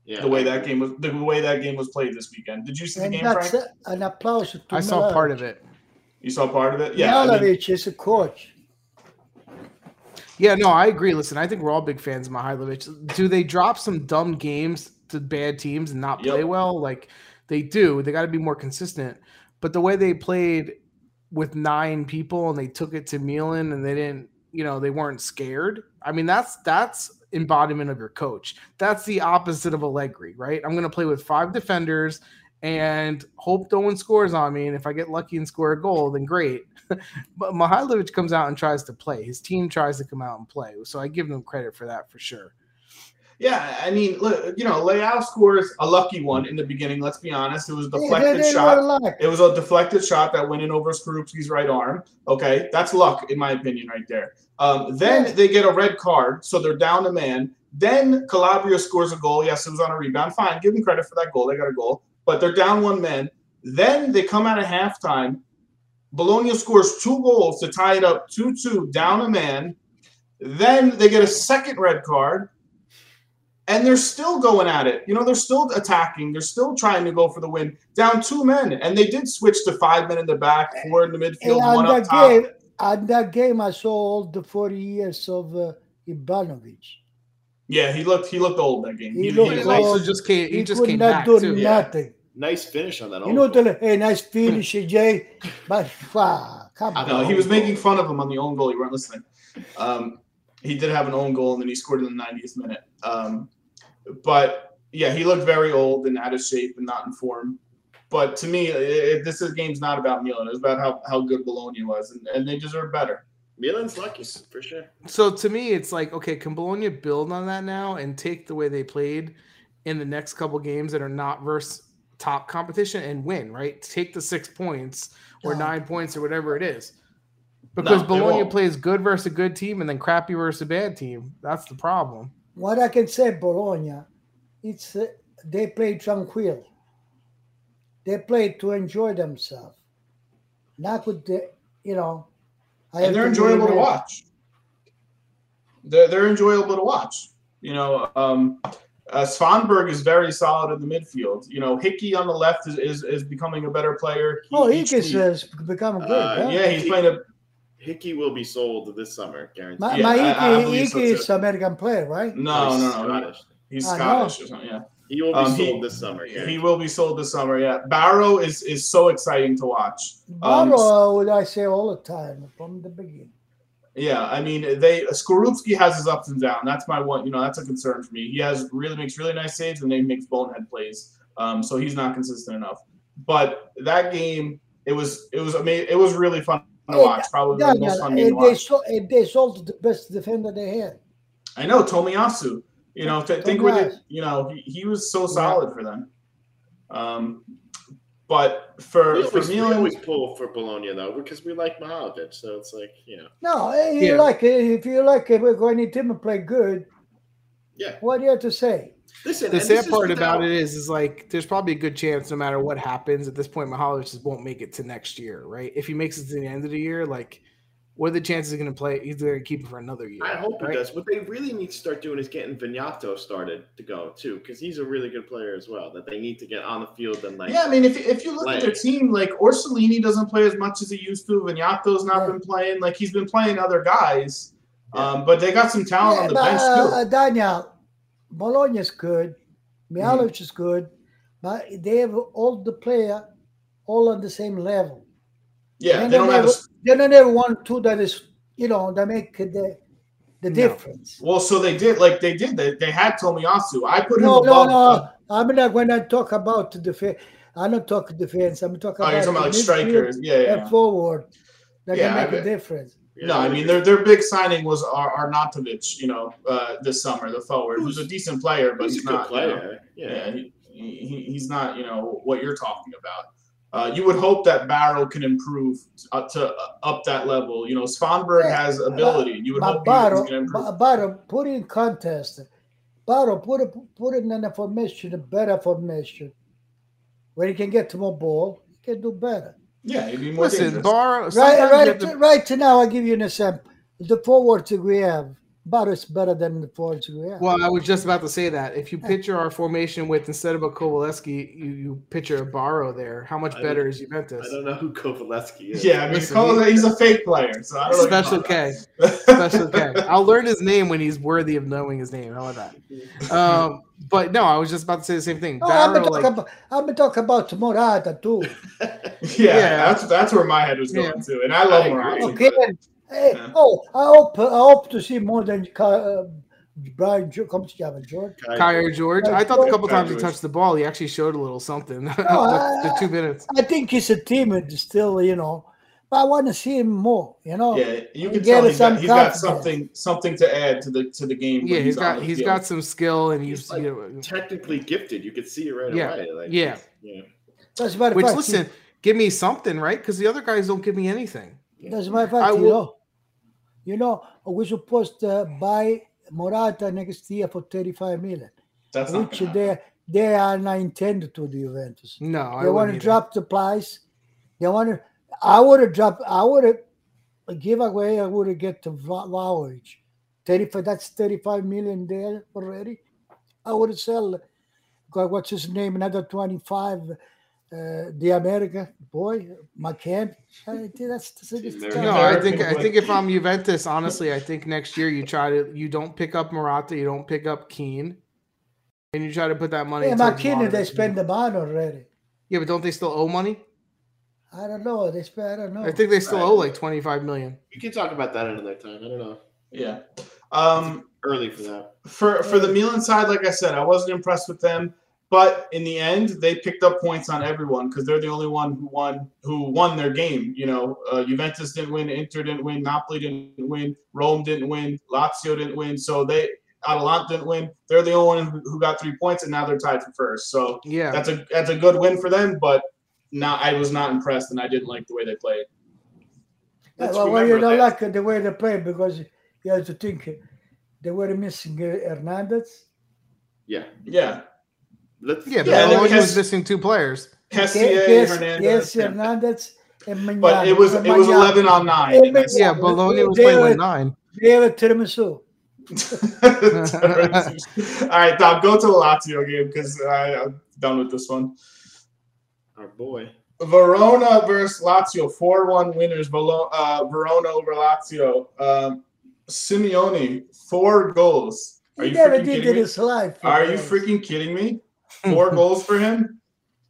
D: Yeah.
C: The way that game was the way that game was played this weekend. Did you see the game,
B: that's
C: Frank?
B: uh, an applause to
A: I saw part of it.
C: You saw part of it? Yeah. I mean-
B: Milovic is a coach.
A: Yeah, no, I agree. Listen, I think we're all big fans of Mihailovic. Do they drop some dumb games to bad teams and not play
C: Yep.
A: well? Like they do. They got to be more consistent. But the way they played with nine people and they took it to Milan and they didn't, you know, they weren't scared. I mean, that's that's embodiment of your coach. That's the opposite of Allegri, right? I'm going to play with five defenders and hope no one scores on me. And if I get lucky and score a goal, then great. [LAUGHS] but Mihailovic comes out and tries to play. His team tries to come out and play. So I give them credit for that for sure.
C: Yeah, I mean, look, you know, Leao scores a lucky one in the beginning. Let's be honest; it was a deflected
B: they
C: shot. It was a deflected shot that went in over Skorupski's right arm. Okay, that's luck in my opinion, right there. Um, then
B: Yeah.
C: they get a red card, so they're down a man. Then Calabria scores a goal. Yes, it was on a rebound. Fine, give them credit for that goal. They got a goal, but they're down one man. Then they come out of halftime. Bologna scores two goals to tie it up 2 2, down a man. Then they get a second red card, and they're still going at it. You know, they're still attacking. They're still trying to go for the win. Down two men, and they did switch to five men in the back, four in the midfield,
B: And
C: one
B: that
C: up top.
B: game, at that game, I saw all the 40 years of uh, Ivanovic.
C: Yeah, he looked he looked old that game.
B: He
C: He,
B: looked
C: he
A: He
C: was like-
B: old.
A: also just came. He,
B: He,
A: just
B: could
A: came
B: not
A: back
B: do
A: too.
C: Yeah.
B: nothing.
D: Nice finish on that.
B: You know,
D: own
B: the, hey, nice finish, Jay. But fuck, come
D: I
B: on.
C: No, he was making fun of him on the own goal. You weren't listening. Um, he did have an own goal, and then he scored in the 90th minute. Um, but yeah, he looked very old and out of shape and not in form. But to me, it, this is, game's not about Milan. It's about how, how good Bologna was, and, and they deserve better.
D: Milan's lucky for sure.
A: So to me, it's like, okay, can Bologna build on that now and take the way they played in the next couple games that are not versus top competition and win, right? Take the six points or
B: No.
A: nine points or whatever it is. Because
C: they
A: Bologna plays good versus a good team and then crappy versus a bad team. That's the problem.
B: What I can say, Bologna, it's uh, they play tranquil. They play to enjoy themselves, not with the, you know. I
C: and they're enjoyable to watch. They're, they're enjoyable to watch. You know, um, uh, Svanberg is very solid in the midfield. You know, Hickey on the left is, is, is becoming a better player. He-
B: Oh, he
C: each
B: can
C: week.
B: has become good.
D: Uh,
B: huh?
C: Yeah, he's playing a
D: Hickey will be sold this summer, guaranteed.
B: Ma-
C: yeah, I- I
B: Maiki,
C: believe so,
B: Iki is American player, right?
C: no,
D: He's
C: no, no.
D: Scottish.
C: He's Scottish or something. Yeah,
D: He will be
C: Um, he-
D: sold this summer.
C: he will be sold this summer. Yeah, Barrow is is so exciting to watch. Um,
B: Barrow, what I say all the time from the beginning.
C: Yeah, I mean, they Skorupski has his ups and downs. That's my one. You know, that's a concern for me. He has really makes really nice saves and then he makes bonehead plays. Um, so he's not consistent enough. But that game, it was it was amazing. It was really fun to
B: Hey,
C: watch. Probably
B: Yeah,
C: the most
B: yeah,
C: fun game to
B: and they,
C: watch.
B: so, and they sold the best defender they had.
C: I know Tomiyasu. You know, th- think with it. You know, he, he was so solid for them. Um, but for
D: we
C: for
D: always, we always pull for Bologna though because we like Mahalovic, so it's like you know,
B: No, eh, you
A: Yeah.
B: like it if you like it, we're going to team and play good.
D: yeah.
B: What do you have to say?
D: Listen,
A: The sad part about it is, is like there's probably a good chance, no matter what happens at this point, Mahalovic just won't make it to next year, right? If he makes it to the end of the year, like, what are the chances he's going to play? He's going to keep it for another year.
D: I hope
A: right?
D: it does. What they really need to start doing is getting Vignato started to go too, because he's a really good player as well. That they need to get on the field and like
C: yeah, I mean, if, if you look at their team, like Orsolini doesn't play as much as he used to. Vignato's not
B: Yeah.
C: been playing. Like he's been playing other guys, um, but they got some talent on the
B: but,
C: bench
B: uh,
C: too.
B: uh, Daniel, Bologna is good. Mihalovic mm-hmm. is good, but they have all the player all on the same level.
C: Yeah,
B: They
C: they don't have. A,
B: they don't have one two that is you know that make the the
A: No.
B: difference.
C: well, so they did. Like they did. They, they had Tomiyasu. I put him
B: No, no,
C: above.
B: no. I'm not when I talk about the defense. I'm not talking defense. I'm talking
C: oh,
B: about
C: you're talking about like strikers. Yeah, yeah.
B: forward. That
C: Yeah,
B: can make a difference.
D: Yeah,
C: No, I mean their their big signing was Ar- Arnautovic, you know, uh, this summer, the forward, who's a decent player, but
D: he's,
C: he's,
D: a good
C: not. you know,
D: player. yeah.
C: yeah, he, he, he's not, you know, what you're talking about. Uh, you would hope that Barrow can improve up to up that level. You know, Svanberg
B: Yeah,
C: has ability. You would
B: But
C: hope he-
B: Barrow,
C: he's going improve.
B: Barrow, put in contest. Barrow, put it, put it in a formation, a better formation, where he can get to more ball. He can do better.
C: Yeah, he'd be more
A: Listen,
C: dangerous.
A: Bar.
B: Right, right,
A: have to-
B: right now. I'll give you an example. The forwards we have, Barrow is better than the forwards we have.
A: Well, I was just about to say that. If you picture our formation with instead of a Kovalevsky, you, you picture a Barrow there. How much
D: I
A: better is Juventus?
D: I don't know who Kovaleski is.
C: yeah, I mean,
A: Listen,
C: Cole-
A: he-
C: he's a fake player, so I don't
A: Special K. Special K. I'll learn his name when he's worthy of knowing his name. How about that? [LAUGHS] Um, but no, I was just about to say the same thing.
B: No, I'm
A: Barrow,
B: talking
A: like,
B: about I'm talking about Morata too. [LAUGHS]
C: yeah,
A: Yeah.
C: that's that's where my head was going
A: Yeah.
C: to, and I love
D: I.
C: Morata.
B: Okay. Hey,
C: Yeah.
B: oh, I hope I hope to see more than uh, Brian. Jo- Come to Gavin George.
A: Kaio Jorge.
B: Kai
A: I thought
B: a
A: couple
C: Kai
A: times he touched the ball, he actually showed a little something. [LAUGHS] the,
B: I-
A: the two minutes.
B: I think he's a timid still, you know, but I want to see him more. You know.
C: Yeah, you can
B: Get
C: tell
B: us
C: he's got, he's got something something to add to the to the game.
A: Yeah, he's
C: on
A: got
C: the
A: he's
C: field.
A: got some skill, and he's,
D: He's like-
A: you know,
D: Technically gifted, you could see it right
A: Yeah,
D: away. Like,
A: yeah.
D: yeah.
B: That's my
A: which
B: fact.
A: listen, give me something, right? Because the other guys don't give me anything.
B: That's my fact.
A: I
B: you
A: will-
B: know. You know, we're supposed to buy Morata next year for 35 million,
C: That's not
B: which
C: gonna
B: they they are not intended to the Juventus.
A: No, I
B: they want to drop the price. They want to. I would have dropped. I would have give away. I would have get the Vlahovic. Thirty-five. That's thirty-five million there already. I would have sell. God, what's his name? Another twenty-five. Uh, the America boy, McCann. I That's, that's, that's
A: No, I think I think if I'm Juventus, honestly, I think next year you try to you don't pick up Morata, you don't pick up Kean, and you try to put that money.
B: Yeah,
A: towards
B: McKennie, they spend the money already.
A: Yeah, but don't they still owe money?
B: I don't know. They spend. I don't know.
A: I think they still
D: Right.
A: owe like 25 million.
D: We can talk about that another time. I don't know.
C: Yeah. Um,
D: Early for that.
C: for for the Milan side, like I said, I wasn't impressed with them. But in the end, they picked up points on everyone because they're the only one who won who won their game. You know, uh, Juventus didn't win, Inter didn't win, Napoli didn't win, Rome didn't win, Lazio didn't win. So they Atalanta didn't win. They're the only one who, who got three points, and now they're tied for first. So
A: Yeah,
C: that's a that's a good win for them. But not I was not impressed, and I didn't like the way they played.
B: Yeah,
C: Let's
B: well, well, you don't
C: that.
B: like the way they play because you have to think they were missing uh, Hernandez.
D: Yeah.
C: Yeah,
D: Let's
A: yeah, but
C: Yeah, and
A: Bologna
C: then
A: was missing two players.
C: Kessié,
B: yes,
C: Hernandez.
B: yes,
C: yeah.
B: Hernandez and Magnani.
C: But it was it was eleven on nine.
B: Yeah, but-
C: said-
A: Yeah, Bologna was playing with nine.
B: They have a tiramisu. [LAUGHS]
C: All right, Dom, go to the Lazio game because I'm done with this one.
D: Our boy.
C: Verona versus Lazio, 4 1 winners. Velo- uh, Verona over Lazio. Um, Simeone, four goals. Are
B: He
C: you
B: never
C: freaking
B: did
C: kidding
B: in
C: me?
B: his life.
C: Are you freaking kidding me? [LAUGHS] Four goals for him?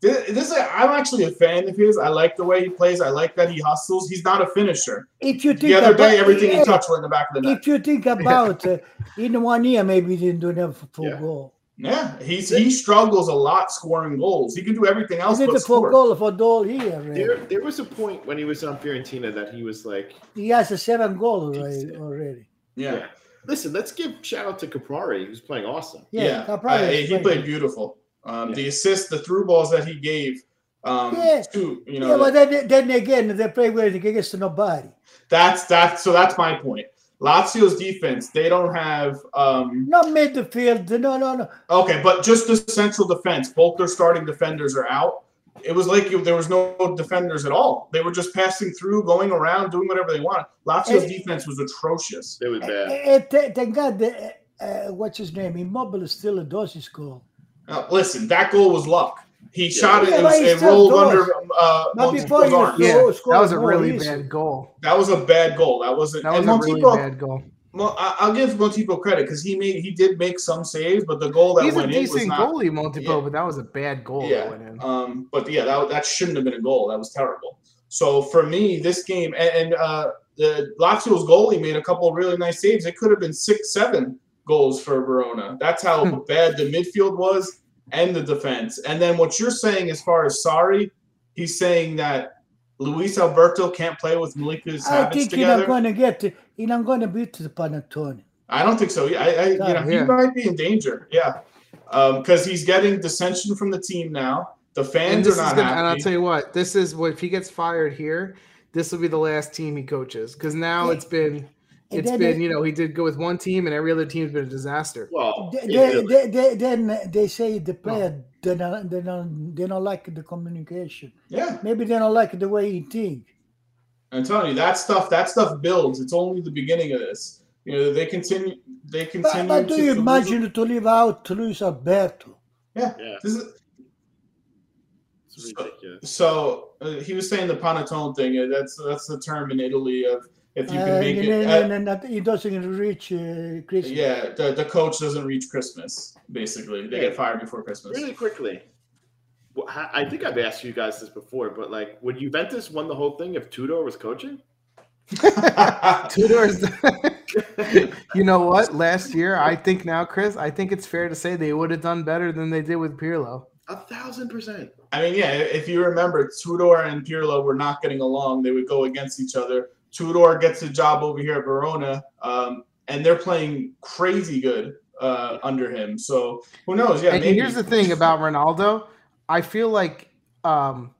C: This, this is, I'm actually a fan of his. I like the way he plays. I like that he hustles. He's not a finisher.
B: If you think
C: The other
B: about,
C: day, everything he touched went in the back of the net.
B: If you think about uh, in one year, maybe he didn't do enough for
D: Yeah.
B: goal.
C: Yeah, he's he struggles a lot scoring goals. He can do everything else
B: did
C: but
B: the four goal for the whole year.
D: There, there was a point when he was on Fiorentina that he was like,
B: He has a seven goal already. Already.
C: Yeah,
D: listen, let's give shout out to Caprari, who's playing awesome.
B: Yeah,
C: yeah.
B: Caprari
C: Uh, he
B: playing
C: played beautiful. Um,
D: Yeah.
C: The assist, the through balls that he gave. Um,
B: Yeah.
C: to you know,
B: yeah, but then, then again, they play with against nobody.
C: that's that's so that's my point. Lazio's defense, they don't have. Um,
B: Not midfield. No, no, no.
C: okay, but just the central defense. Both their starting defenders are out. It was like you, there was no defenders at all. They were just passing through, going around, doing whatever they want. Lazio's
B: Eh,
C: defense was atrocious.
D: It was bad.
B: Eh, eh, Thank God, the, uh, what's his name? Immobile is still a does his goal.
C: Uh, listen, that goal was luck. He shot it.
B: Yeah,
C: it,
B: but
C: was,
B: he
C: it
B: still
C: rolled
B: does.
C: under uh,
B: But before
C: Montipo's
B: you
C: arm.
B: throw-
A: Yeah, that was a really
B: easy.
A: bad goal.
C: That was a bad goal. That wasn't.
A: That was
C: and
A: a really bad goal.
C: Well, I- I'll give Montipo credit because he made he did make some saves, but the goal that
A: He's a
C: went in was
A: decent
C: goalie,
A: goallie, Montipo,
C: Yeah.
A: but that was a bad goal that
C: Yeah.
A: went in.
C: Um, but yeah, that that shouldn't have been a goal. That was terrible. So for me, this game and, and uh, the Lazio's goalie made a couple of really nice saves. It could have been six, seven goals for Verona. That's how
A: Hmm.
C: bad the midfield was and the defense. And then what you're saying as far as Sarri, he's saying that Luis Alberto can't play with Malika
B: I
C: Savic
B: think he's
C: together.
B: not going to get. He's not going to beat the panettone.
C: I don't think so. I, I you know, he might be in danger. Yeah, um, because he's getting dissension from the team now. The
A: And
C: fans
A: this
C: are
A: is
C: not
A: gonna, and I'll tell you what, this is what if he gets fired here, this will be the last team he coaches because now
B: Yeah.
A: it's been
B: And
A: it's
B: then
A: been
B: they-
A: you know he did go with one team and every other team's been a disaster.
D: Well,
B: They, they, they, they, then they say the player they don't, they don't they don't like the communication.
C: yeah,
B: Maybe they don't like the way he think.
C: I'm telling you that stuff. That stuff builds. It's only the beginning of this. You know, they continue. They continue.
B: but do
C: to,
B: you
C: to
B: imagine to leave out Luis Alberto?
C: Yeah,
D: yeah,
C: this is
D: it's ridiculous.
C: so. Uh, he was saying the panettone thing. uh, That's that's the term in Italy of if you can
B: Uh,
C: make
B: and
C: it.
B: then-
C: uh,
B: and then not- he doesn't reach uh, Christmas.
C: yeah, the, the coach doesn't reach Christmas. Basically, they get fired before Christmas.
D: Really quickly, wh- I think I've asked you guys this before, but like, would Juventus won the whole thing if Tudor was coaching? [LAUGHS]
A: Tudor's. [LAUGHS] you know what? Last year, I think now, Chris, I think it's fair to say they would have done better than they did with Pirlo.
D: A thousand percent.
C: I mean, yeah, if you remember, Tudor and Pirlo were not getting along. They would go against each other. Tudor gets a job over here at Verona, um, and they're playing crazy good uh, under him. So who knows? Yeah,
A: and,
C: maybe.
A: here's the thing about Ronaldo. I feel like, um,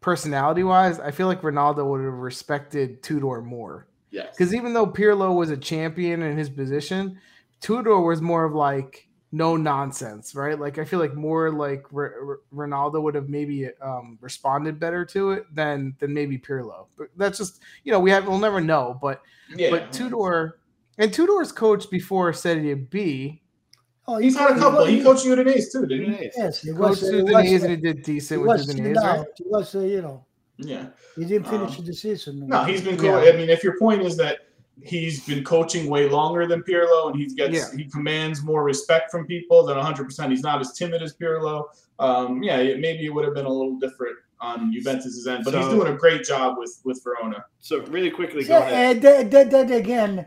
A: personality wise, I feel like Ronaldo would have respected Tudor more.
D: Yes.
A: Because even though Pirlo was a champion in his position, Tudor was more of like no nonsense, right? Like I feel like more like R- R- Ronaldo would have maybe um, responded better to it than than maybe Pirlo. But that's just you know we have we'll never know. But
C: Yeah,
A: but Tudor and Tudor's coach before Serie B
B: Oh,
C: he's had a
B: he-
C: couple. He
B: he-
C: coached Udinese too, didn't he?
B: Yes, he
A: coached
B: was.
A: Udinese
B: was,
A: and he did
B: he
A: decent with Udinese, right?
B: he was, uh, you know,
C: Yeah.
B: he didn't finish
C: Um,
B: the season.
C: No, he's been cool.
A: Yeah.
C: I mean, if your point is that he's been coaching way longer than Pirlo and he gets
A: Yeah.
C: he commands more respect from people, than 100 percent he's not as timid as Pirlo. Um, yeah, it, maybe it would have been a little different on Juventus's end, but he's doing a great job with with Verona.
D: So really quickly, go
B: Yeah,
D: ahead.
B: and then, then, then again,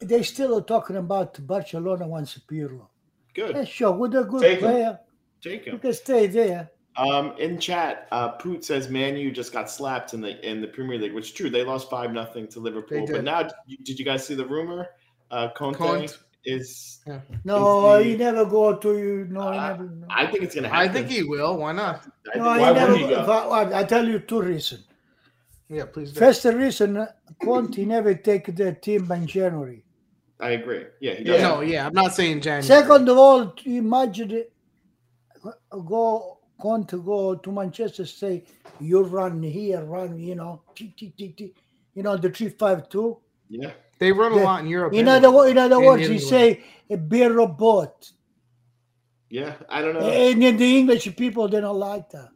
B: they still are talking about Barcelona wants Pirlo.
D: Good.
B: Yeah, sure, with a good
C: Take him.
B: player,
D: Take
B: you can stay there.
D: Um, in chat, uh, Poot says Manu just got slapped in the in the Premier League, which is true. They lost five nothing to Liverpool. But now, did you guys see the rumor? Uh, Conte,
A: Conte.
D: is.
B: No,
D: Is the-
B: he never go to you. No, he
D: Uh,
B: never. No,
D: I think it's gonna
A: I think he will. Why not?
D: I
B: no
D: think-
B: he never.
C: he go?
B: I, I tell you two reasons.
A: Yeah, please do.
B: First reason, Conte never take the team in January.
D: I agree. Yeah, he
C: Yeah.
D: does.
A: No, yeah, I'm not saying January.
B: Second of all, imagine it, go Conte go to Manchester, say you run here, run, you know, tick, tick, tick, tick, you know the three five two.
D: Yeah.
A: they run a
B: Yeah.
A: lot in Europe.
B: In
A: anyway.
B: other in other
A: In
B: words, you
A: England.
B: say a beer robot.
D: Yeah. I don't know.
B: And in the English people they don't like that.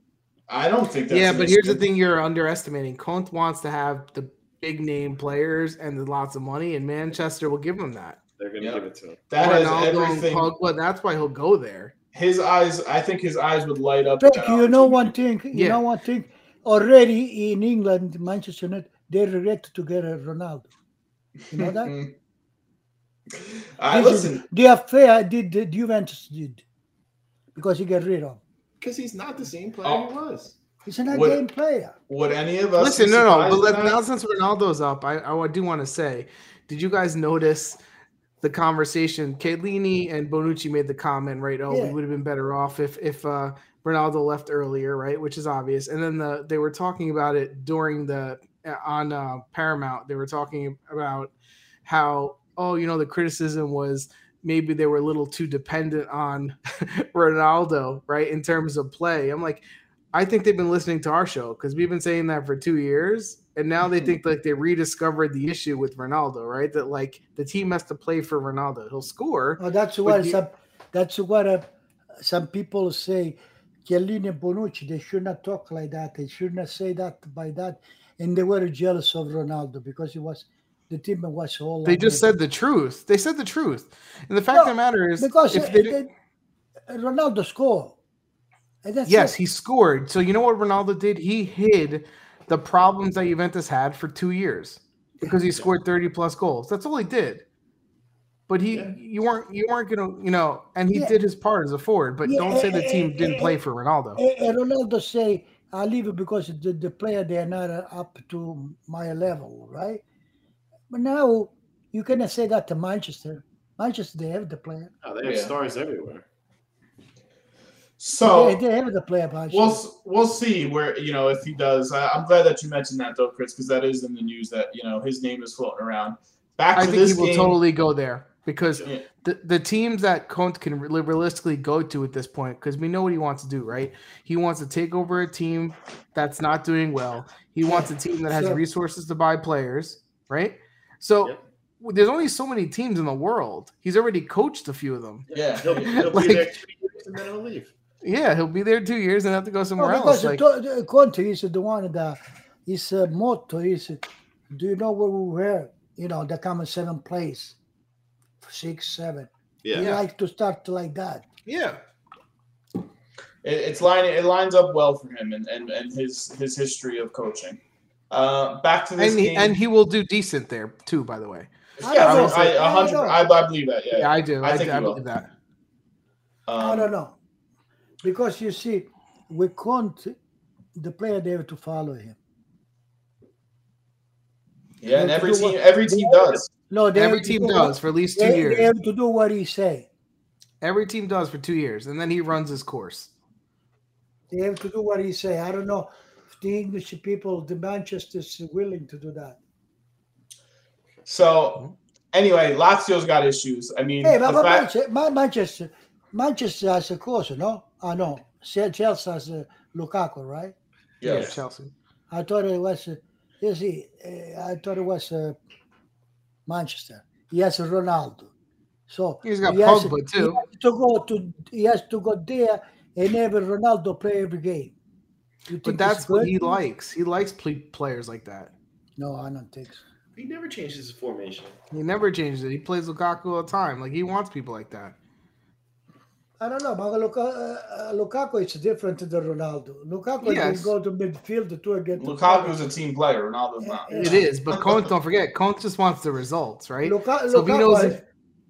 C: I don't think that's
A: yeah, but here's the thing you're underestimating. Conte wants to have the big name players and the lots of money, and Manchester will give him that.
D: They're gonna
C: Yep.
D: give it to him.
C: That has
A: Ronaldo and
C: everything.
A: Pogba, that's why he'll go there.
C: His eyes, I think his eyes would light up. at
B: you know one thing, you
A: Yeah.
B: know one thing. Already in England, Manchester United, they regret to get a Ronaldo. You know that? [LAUGHS]
C: Mm. I
B: This is-
C: listen.
B: the affair did the Juventus did because he got rid of.
D: Because he's not the same player
C: Oh.
D: he was.
B: He's not
C: What-
B: game player.
C: Would any of us?
A: Listen, no, no, but
C: at
A: let,
C: that?
A: now since Ronaldo's up, I, I do want to say, did you guys notice the conversation? Chiellini and Bonucci made the comment, right? Oh,
B: Yeah.
A: we would have been better off if if uh, Ronaldo left earlier, right? Which is obvious. And then the they were talking about it during the uh, on uh, Paramount. They were talking about how oh, you know, the criticism was maybe they were a little too dependent on [LAUGHS] Ronaldo, right, in terms of play. I'm like, I think they've been listening to our show because we've been saying that for two years, and now they think like they rediscovered the issue with Ronaldo, right? That like the team has to play for Ronaldo. He'll score.
B: Oh, that's what
A: you-
B: some that's what uh, some people say. Chiellini and Bonucci, they should not talk like that. They should not say that by that. And they were jealous of Ronaldo because he was the team was all.
A: They just said the truth. They said the truth, and the fact of the matter is,
B: because
A: if they,
B: they- Ronaldo scored. And that's
A: yes,
B: it.
A: he scored. So you know what Ronaldo did? He hid the problems that Juventus had for two years because he scored 30 plus goals. That's all he did. But he,
D: Yeah.
A: you weren't, you weren't gonna, you know, and he
B: Yeah.
A: did his part as a forward. But
B: Yeah,
A: don't say the
B: eh,
A: team
B: eh,
A: didn't
B: eh,
A: play
B: eh,
A: for Ronaldo.
B: And and Ronaldo say, I leave it because the, the player they are not uh, up to my level, right? But now you cannot say that to Manchester. Manchester they have the player.
D: Oh, they have
C: Yeah.
D: stars everywhere.
C: So
B: they, they have the player. Manchester.
C: we'll we'll see where you know if he does. I, I'm glad that you mentioned that though, Chris, because that is in the news that you know his name is floating around. Back to
A: I think
C: this
A: he will
C: game.
A: totally go there because
C: Yeah.
A: the, the teams that Conte can realistically go to at this point, because we know what he wants to do, right? He wants to take over a team that's not doing well. He wants a team that has
B: Sure.
A: resources to buy players, right? So
D: Yep.
A: there's only so many teams in the world. He's already coached a few of them.
C: Yeah.
D: He'll, he'll [LAUGHS]
A: Like-
D: be there two years and then he'll leave.
A: Yeah, he'll be there two years and have to go
B: No,
A: somewhere
B: because
A: else. Like,
B: the, the Conte is the one that his uh, motto is, do you know where we were? You know, the common seven place, six, seven.
D: Yeah.
B: He likes to start like that.
A: yeah,
C: It, it's line It lines up well for him and, and, and his his history of coaching. Uh, back to this
A: and he,
C: game.
A: and he will do decent there too. By the way,
B: I
C: yeah,
B: don't
C: I. I, a hundred.
B: I
C: I, I believe that. Yeah.
A: yeah, I do.
C: I
A: I,
C: think
A: do, I believe that.
C: Um,
B: I don't know. Because you see, with Conte, the player they have to follow him.
C: Yeah, and
B: They have to
C: every team,
B: what-
C: every team does.
B: No,
A: Every team
B: do
A: does
B: what-
A: for at least two
B: They,
A: years.
B: they have to do what he say.
A: Every team does for two years, and then he runs his course.
B: They have to do what he say. I don't know if the English people, the Manchester is willing to do that.
C: So anyway, Lazio's got issues. I mean,
B: Hey,
C: the
B: ma, ma,
C: fact-
B: Manchester, Manchester, Manchester has a course, no? Ah, no. Se- Chelsea has uh, Lukaku, right?
A: Yeah,
C: Yes.
A: Chelsea.
B: I thought it was. Uh, you see, uh, I thought it was uh, Manchester. He has Ronaldo, so
A: He's got
B: he has-
A: Pogba
B: he
A: too.
B: has to go to. He has to go there and have Ronaldo play every game. You
A: But that's what
B: good?
A: he likes. He likes ple- players like that.
B: No, I don't think so.
D: He never changes his formation.
A: He never changes it. He plays Lukaku all the time. Like he wants people like that.
B: I don't know, but Luka, uh, uh, Lukaku is different than Ronaldo. Lukaku
A: Yes.
B: will go to midfield to get the
C: Lukaku's a team player. Ronaldo's not.
B: Yeah.
A: It is, but Conte, don't forget, Conte just wants the results, right?
B: Luka,
A: So if he knows
B: has-
A: if-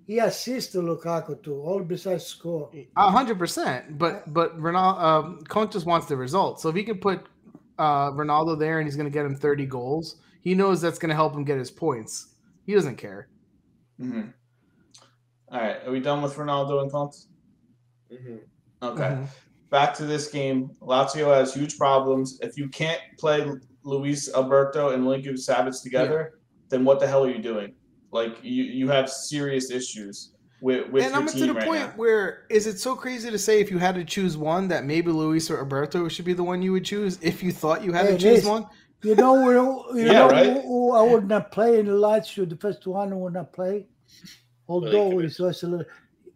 B: he assists to Lukaku too, all besides score.
A: A hundred percent. But but Ronaldo, um, Conte just wants the results. So if he can put uh, Ronaldo there and he's going to get him thirty goals, he knows that's going to help him get his points. He doesn't care.
C: Mhm. All right, are we done with Ronaldo and Conte?
D: Hmm
C: Okay.
A: Mhm.
C: Back to this game. Lazio has huge problems. If you can't play Luis Alberto and Lincoln Savage together, then what the hell are you doing? Like you, you have serious issues with with
A: and
C: your
A: I'm
C: team
A: to the
C: right
A: point
C: now.
A: where is it so crazy to say if you had to choose one that maybe Luis or Alberto should be the one you would choose if you thought you had
B: Hey,
A: to choose
B: listen.
A: one?
B: You know, who, you
C: Yeah,
B: know
C: right?
B: who, who I would not play in the Lazio, the first one who would not play, although
D: Milinkovic.
B: it was a little,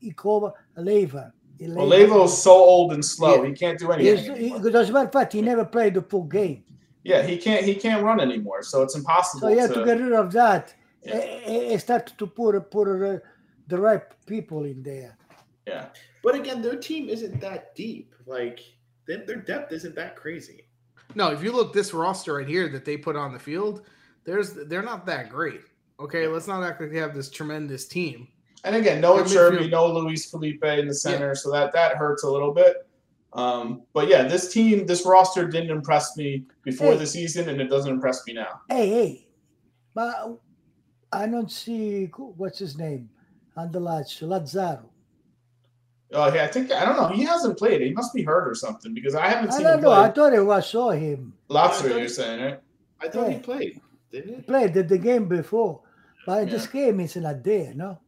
B: Ikova, Leva.
C: Well, is so old and slow. He can't do anything.
B: He's-
C: anymore.
B: he- As a matter of fact, he never played the full game.
C: Yeah, he can't. He can't run anymore. So it's impossible.
B: So you have
C: to,
B: to get rid of that
C: Yeah.
B: and, and start to put, put uh, the right people in there.
C: yeah.
D: But again, their team isn't that deep. Like their, their depth isn't that crazy.
A: No, if you look this roster right here that they put on the field, there's they're not that great. Okay, let's not act like they have this tremendous team.
C: And again, no
A: Their
C: no Luis Felipe in the center, so that that hurts a little bit. Um, but yeah, this team, this roster didn't impress me before
B: Hey.
C: the season, and it doesn't impress me now.
B: Hey, hey, but I don't see, what's his name, on the Lazio, Lazzaro.
C: Oh, yeah, I think I don't know. He hasn't played. He must be hurt or something because I haven't
B: I
C: seen
B: don't
C: him
B: know. I thought it was saw him.
C: Lots
D: Yeah,
C: you're saying, right?
D: I thought he played, didn't he?
B: Played the, the game before, but
C: Yeah.
B: this game is not there, no?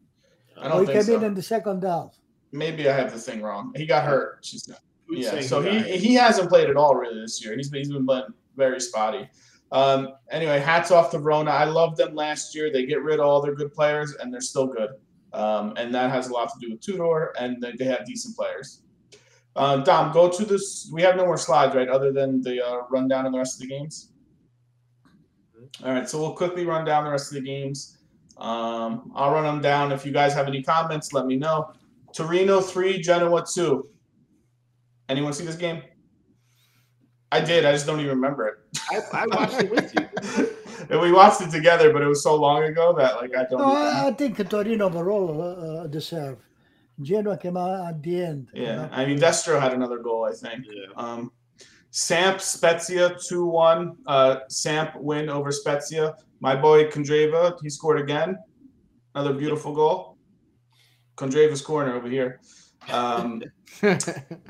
C: I
B: Or
C: don't
B: he
C: think
B: came in
C: so.
B: in the second half.
C: Maybe I have the thing wrong. He got hurt. She said.
D: Who's
C: Yeah, so
D: got
C: he he hasn't played at all really this year. He's been, he's been playing very spotty. Um, anyway, hats off to Verona. I loved them last year. They get rid of all their good players, and they're still good. Um, and that has a lot to do with Tudor, and they, they have decent players. Um, Dom, go to this. We have no more slides, right? Other than the uh, rundown of the rest of the games. All right, so we'll quickly run down the rest of the games. Um, I'll run them down. If you guys have any comments, let me know. Torino three, Genoa two. Anyone see this game? I did. I just don't even remember it.
D: I, I watched it with you.
C: and [LAUGHS] we watched it together, but it was so long ago that like I don't.
B: No,
C: even-
B: I, I think Torino overall uh, uh, deserve. Genoa came out at the end. you
C: yeah,
B: know.
C: I mean Destro had another goal, I think.
D: Yeah.
C: Um, Samp Spezia two one. Uh, Samp win over Spezia. My boy Candreva, he scored again. Another beautiful goal. Candreva's corner over here. Um, [LAUGHS]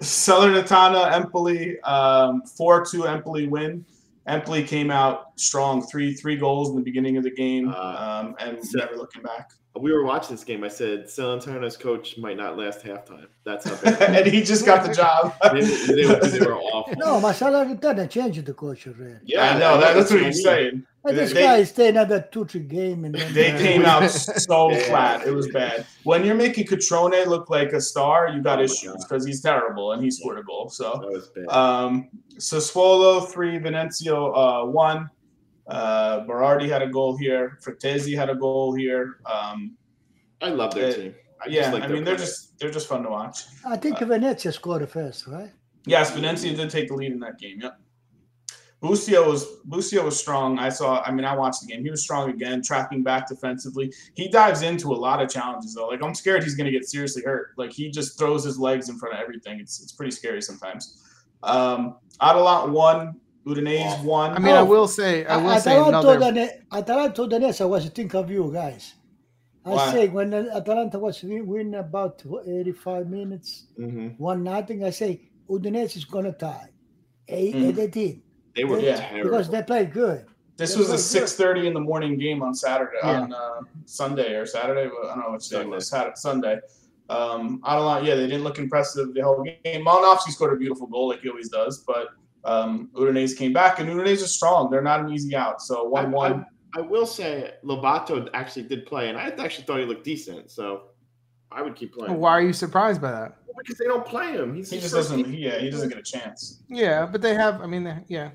C: Salernitana, Empoli, um, 4-2 Empoli win. Empoli came out strong, three three goals in the beginning of the game,
D: Uh,
C: um, and
D: so-
C: never looking back.
D: We were watching this game. I said Salernitana's coach might not last halftime. That's how bad [LAUGHS]
C: and he just got the [LAUGHS] job.
D: they, they, were- they were awful.
B: No, ma Salernitana changed the coach already.
C: I know that, that's what
D: I
C: he's saying.
B: And this
C: They-
B: guy stay another two, three game and then
C: They
B: uh,
C: came out [LAUGHS] so
D: Yeah.
C: flat. It was bad. When you're making Cutrone look like a star, you got
D: Oh
C: issues because he's terrible and he scored a goal. So
D: That was bad.
C: Um, Sassuolo three, Venezia uh, one. Uh, Berardi had a goal here. Frattesi had a goal here. Um,
D: I love their
C: uh,
D: team. I
C: yeah,
D: like
C: I mean they're
D: play.
C: just they're just fun to watch.
B: I think Venezia scored first, right?
C: Yes, Venezia did take the lead in that game. Yep. Busio was Busio was strong. I saw. I mean, I watched the game. He was strong again, tracking back defensively. He dives into a lot of challenges though. Like I'm scared he's going to get seriously hurt. Like he just throws his legs in front of everything. It's it's pretty scary sometimes. Um, Atalanta won. Udinese won.
A: I mean, I
B: Oh,
A: will say, I will say
B: Atalanta
A: another.
B: Udine- Atalanta Udinese, I was think of you guys. I
C: Why?
B: say when Atalanta was win, win about 85 minutes,
D: Mhm.
B: one nothing, I say Udinese is gonna tie. Eight,
C: Mhm.
B: eight, 18.
D: They were
C: Yeah.
D: terrible.
B: Because they played good.
C: This
B: Yeah,
C: was a six thirty in the morning game on Saturday
A: Yeah.
C: on uh, Sunday or Saturday. I don't know which day it
D: Sunday.
C: was. Saturday, Sunday. Um, Atalanta, yeah, they didn't look impressive the whole game. Malinovskyi scored a beautiful goal like he always does, but um, Udinese came back, and Udinese are strong. They're not an easy out. So one one.
D: I will say Lovato actually did play, and I actually thought he looked decent. So I would keep playing.
A: Why are you surprised by that?
D: Well, Because they don't play him. He's
C: He just doesn't. He, yeah, he doesn't get a chance.
A: Yeah, but they have. I mean, they, yeah.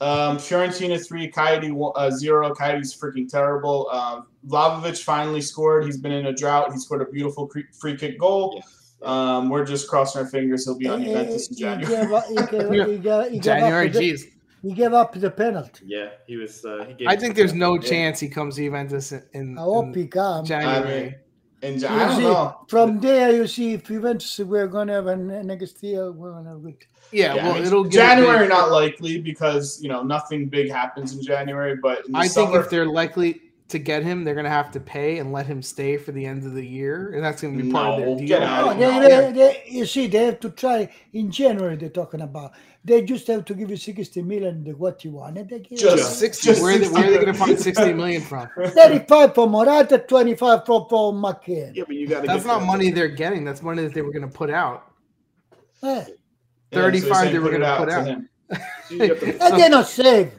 C: Um, Fiorentina three, Coyote one- uh, zero. Coyote's freaking terrible. Um, Vlahovic finally scored. He's been in a drought. He scored a beautiful free kick goal. Um, we're just crossing our fingers. He'll be on
B: He-
C: Juventus in January.
B: gave up- he gave-
A: Yeah.
B: he gave- up
A: January,
B: the-
A: jeez.
B: He gave up the penalty.
D: Yeah, he was. Uh, he gave
A: I think there's no
D: Yeah.
A: chance he comes to Juventus in, in,
B: I hope
A: in
B: he comes.
A: January.
C: I mean, in
B: You
C: I don't
B: see,
C: know.
B: From there, you see, if Juventus we're going to have a next year, we're going to have it.
A: yeah,
C: Yeah,
A: well, it'll
C: January
A: big.
C: not likely because you know nothing big happens in January. But in the
A: I think if they're likely to get him, they're going to have to pay and let him stay for the end of the year, and that's going to be part of their deal.
C: get out
B: No, they, they, they, you see, they have to try in January. They're talking about. They just have to give you sixty million. The what you want, and they give you
C: Just-
A: Sixty.
C: Just
A: where, are they, where are they going to find sixty million from?
B: thirty-five for Morata, twenty-five for for McKennie.
D: Yeah, but you got to.
A: That's not money they're getting. That's money that they were going to put out.
B: Eh.
C: Yeah,
A: 35
C: he's saying
A: they were gonna
C: out
A: put
C: to
A: out.
C: him.
B: and they're not saved.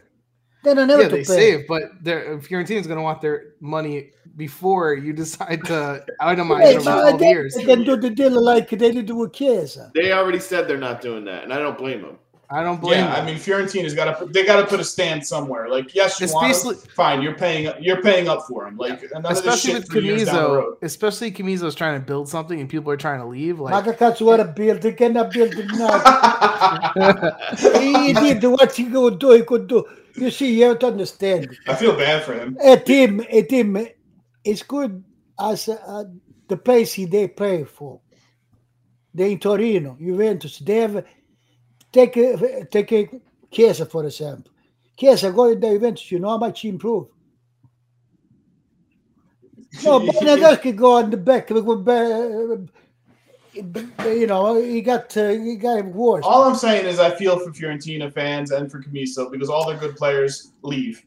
B: They don't have
A: Yeah,
B: to
A: they
B: pay.
A: save, but they're, uh, Fiorentina's going to want their money before you [LAUGHS] decide to itemize
B: Hey,
A: it over
B: but they,
A: years.
B: they can do the deal like they did with Chiesa.
D: They already said they're not doing that, and I don't blame them.
A: I don't blame.
C: Yeah,
A: them.
C: I mean Fiorentina's got to put. They got to put a stand somewhere. Like yes, you
A: It's
C: want him,
A: basically-
C: fine. You're paying. You're paying up for him. Like none of this
A: especially
C: shit
A: with
C: three years down the Commisso,
A: especially Commisso's trying to build something and people are trying to leave. Like,
B: Magacazzo what a build. They cannot build it [LAUGHS] now. he did what he could do. He could do. You see, you have to understand.
C: I feel bad for him.
B: A team, a team is good as uh, the place he they play for. They in Torino, Juventus. They have take a, take a Chiesa for example. Chiesa going to Juventus. You know how much he improved. No, [LAUGHS] Bernardeschi go on the back. With, You know, he got uh, he got worse.
C: All I'm saying is I feel for Fiorentina fans and for Commisso because all their good players leave.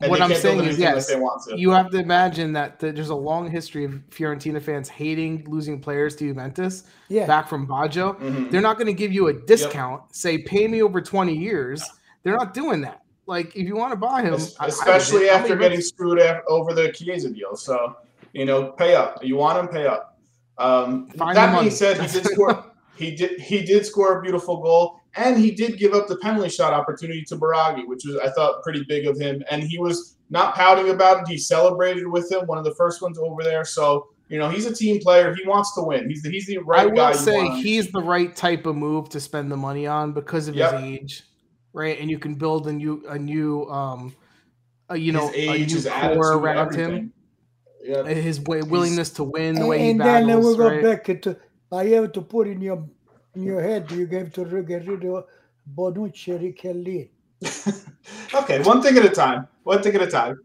C: And
A: What I'm saying is, yes,
C: they want to.
A: you have to imagine that th- there's a long history of Fiorentina fans hating losing players to Juventus
B: yeah,
A: back from Baggio.
C: Mhm.
A: They're not going to give you a discount, say pay me over 20 years. They're not doing that. Like if you want to buy him,
C: Es-
A: I- I
C: especially after getting screwed over the Chiesa deal. So, you know, pay up. You want him, pay up. Um, that being said, he did score. He did. He did score a beautiful goal, and he did give up the penalty shot opportunity to Biraghi, which was I thought pretty big of him. And he was not pouting about it. He celebrated with him, one of the first ones over there. So you know, he's a team player. He wants to win. He's the, he's the right
A: I
C: guy.
A: will say
C: want on your
A: he's the right type of move to spend the money on because of
C: Yep.
A: his age, right? And you can build a new, a new, um, a, you know,
C: his age,
A: a new
C: his
A: core around him,
C: everything. Yeah.
A: his way, willingness to win, the
B: and,
A: way he
B: and then we go
A: right?
B: back to. I have to put in your in your head. You have to re- get rid of Bonucci, Riccellini. [LAUGHS]
C: okay, one thing at a time. One thing at a time.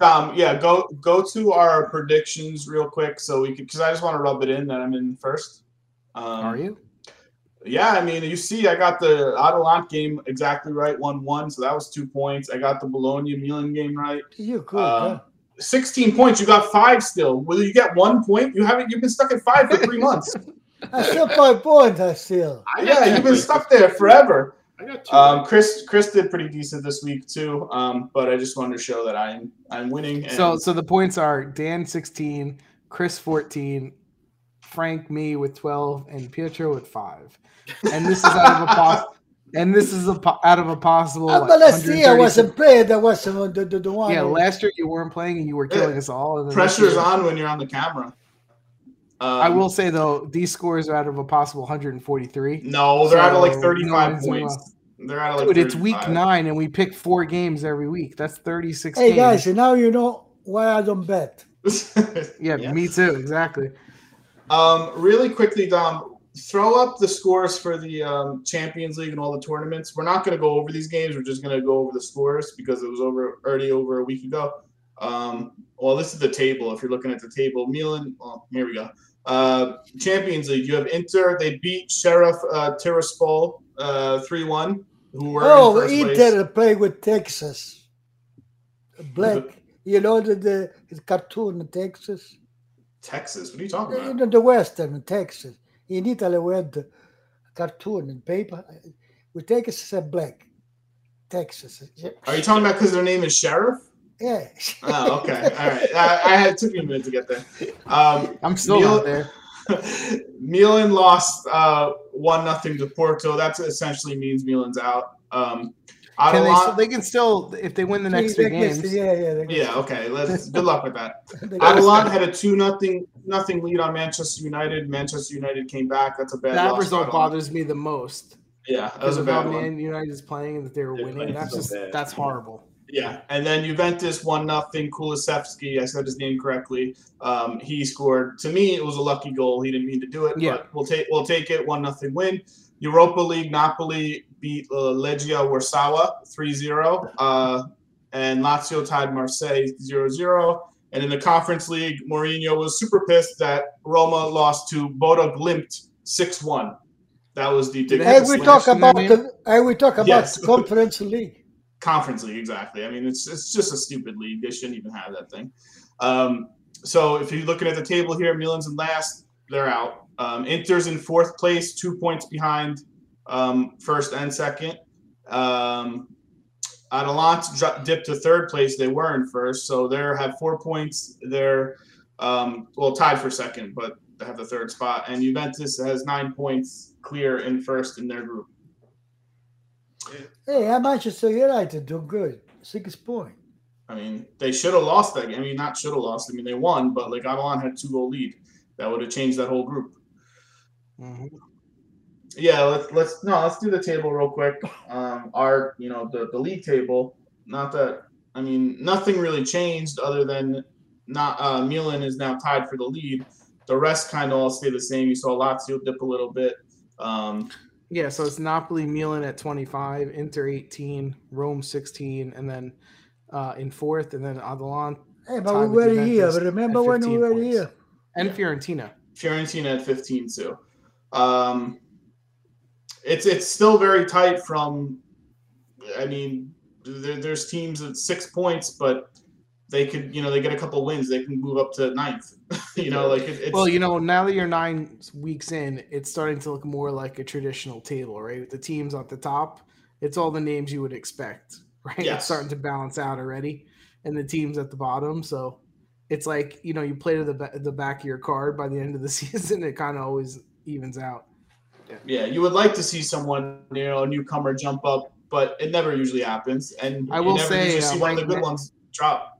C: Um, yeah, go go to our predictions real quick so we could because I just want to rub it in that I'm in first. Um,
A: Are you?
C: Yeah, I mean, you see, I got the Atalanta game exactly right, one one, so that was two points. I got the Bologna Milan game right,
B: You good?
C: Um,
B: huh?
C: sixteen points. You got five still. Will you get one point? You haven't. You've been stuck at five for three [LAUGHS] months.
B: I still five points. I still.
C: Yeah, you've been stuck there forever.
D: I got two.
C: Um, Chris Chris did pretty decent this week too, um, but I just wanted to show that I'm I'm winning. And
A: So, so the points are Dan sixteen, Chris fourteen, Frank me with twelve, and Pietro with five. And this is out of a [LAUGHS] pos- and this is a po- out of a possible.
B: Uh,
A: what,
B: but last year I wasn't playing. I wasn't the, the, the one.
A: Yeah, last year you weren't playing and you were killing us all. and then this
C: pressure's on when you're on the camera. Um,
A: I will say though, these scores are out of a possible 143.
C: No, they're out of like 35
A: no,
C: points. They're out of like.
A: Dude, it's week nine, and we pick four games every week. That's 36
B: Hey
A: games.
B: guys, now you know why I don't bet. [LAUGHS]
A: yeah,
D: Yeah.
A: me too. Exactly.
C: um, really quickly, Dom, throw up the scores for the um, Champions League and all the tournaments. We're not going to go over these games. We're just going to go over the scores because it was over already over a week ago. Um, well, this is the table. If you're looking at the table, Milan. Well, here we go. Uh, Champions League. You have Inter. They beat Sheriff uh, Tiraspol uh, three one. who were in
B: Oh,
C: first place.
B: Inter play with Texas. Black. You know the, the, cartoon in Texas?
C: Texas. What are you talking about?
B: know, the Western Texas. In Italy, we had the cartoon and paper. We Texas is black. Texas.
C: Are you talking about because their name is Sheriff?
B: Yeah.
C: Oh, okay. All right. I, I had it took me a minute to get there. Um,
A: I'm still
C: Neil-
A: there. [LAUGHS]
C: Milan lost uh, one nothing to Porto. That essentially means Milan's out. Um,
A: Can they?
C: Atalanta-
A: Still, they can still if they win the next two
B: They can-
A: games.
B: Yeah, yeah.
C: yeah. Okay. Let's. [LAUGHS] Good luck with that. [LAUGHS]
B: they
C: had a two nothing nothing lead on Manchester United. Manchester United came back. That's a bad.
A: That
C: loss
A: result
C: for
A: bothers me the most
C: Yeah, that
A: because
C: was a
A: of how
C: bad one.
A: Man United is playing and that they were
D: They're
A: winning. That's
D: so
A: just
D: bad.
A: that's horrible.
C: Yeah, and then Juventus one nothing. Kulusevski, I said his name correctly. Um, he scored. To me, it was a lucky goal. He didn't mean to do it,
A: Yeah.
C: but we'll take we'll take it. One nothing win. Europa League, Napoli beat uh, Legia Warsaw 3-0. Uh, and Lazio tied Marseille 0-0. And in the Conference League, Mourinho was super pissed that Roma lost to Bodo Glimt 6-1. That was the
A: Did they
B: Hey, we talk
A: slash in their
B: about the, hey, we talk about
C: Yes.
B: the Conference League.
C: Conference League, exactly. I mean, it's it's just a stupid league. They shouldn't even have that thing. Um, so if you're looking at the table here, Milan's in last, they're out. Um, Inter's in fourth place, two points behind um, first and second. Um, Atalanta dro- dipped to third place. They were in first, so they have four points. They're um, well tied for second, but they have the third spot. And Juventus has nine points clear in first in their group.
B: Hey, Manchester United do good. Six point.
C: I mean, they should have lost that game. I mean, not should have lost. I mean, they won, but like Atalanta had two goal lead. That would have changed that whole group.
A: Mhm.
C: Yeah, let's let's no, let's do the table real quick. Um, our you know the the league table. Not that I mean nothing really changed other than not uh, Milan is now tied for the lead. The rest kind of all stay the same. You saw Lazio dip a little bit. Um,
A: Yeah, so it's Napoli, Milan at 25, Inter 18, Rome 16, and then uh, in fourth, and then Atalanta
B: Hey, but
A: Tied
B: we
A: with
B: were here.
A: Juventus
B: Remember
A: at
B: when we
A: 15
B: were
A: points.
B: here?
A: and Fiorentina.
C: Fiorentina at 15 too. Um, it's it's still very tight from. I mean, there, there's teams at six points, but they could you know they get a couple wins, they can move up to ninth. [LAUGHS] you know, like it, it's
A: Well, you know, now that you're nine weeks in, it's starting to look more like a traditional table, right? With the teams at the top, it's all the names you would expect, [LAUGHS] right? It's starting to balance out already, and the teams at the bottom. So it's like you know, you play to the the back of your card by the end of the [LAUGHS] season. It kind of always evens out.
C: Yeah. You would like to see someone you know a newcomer jump up, but it never usually happens. And
A: I
C: you
A: will
C: never
A: say,
C: usually
A: uh,
C: see one of the good
A: now-
C: ones drop.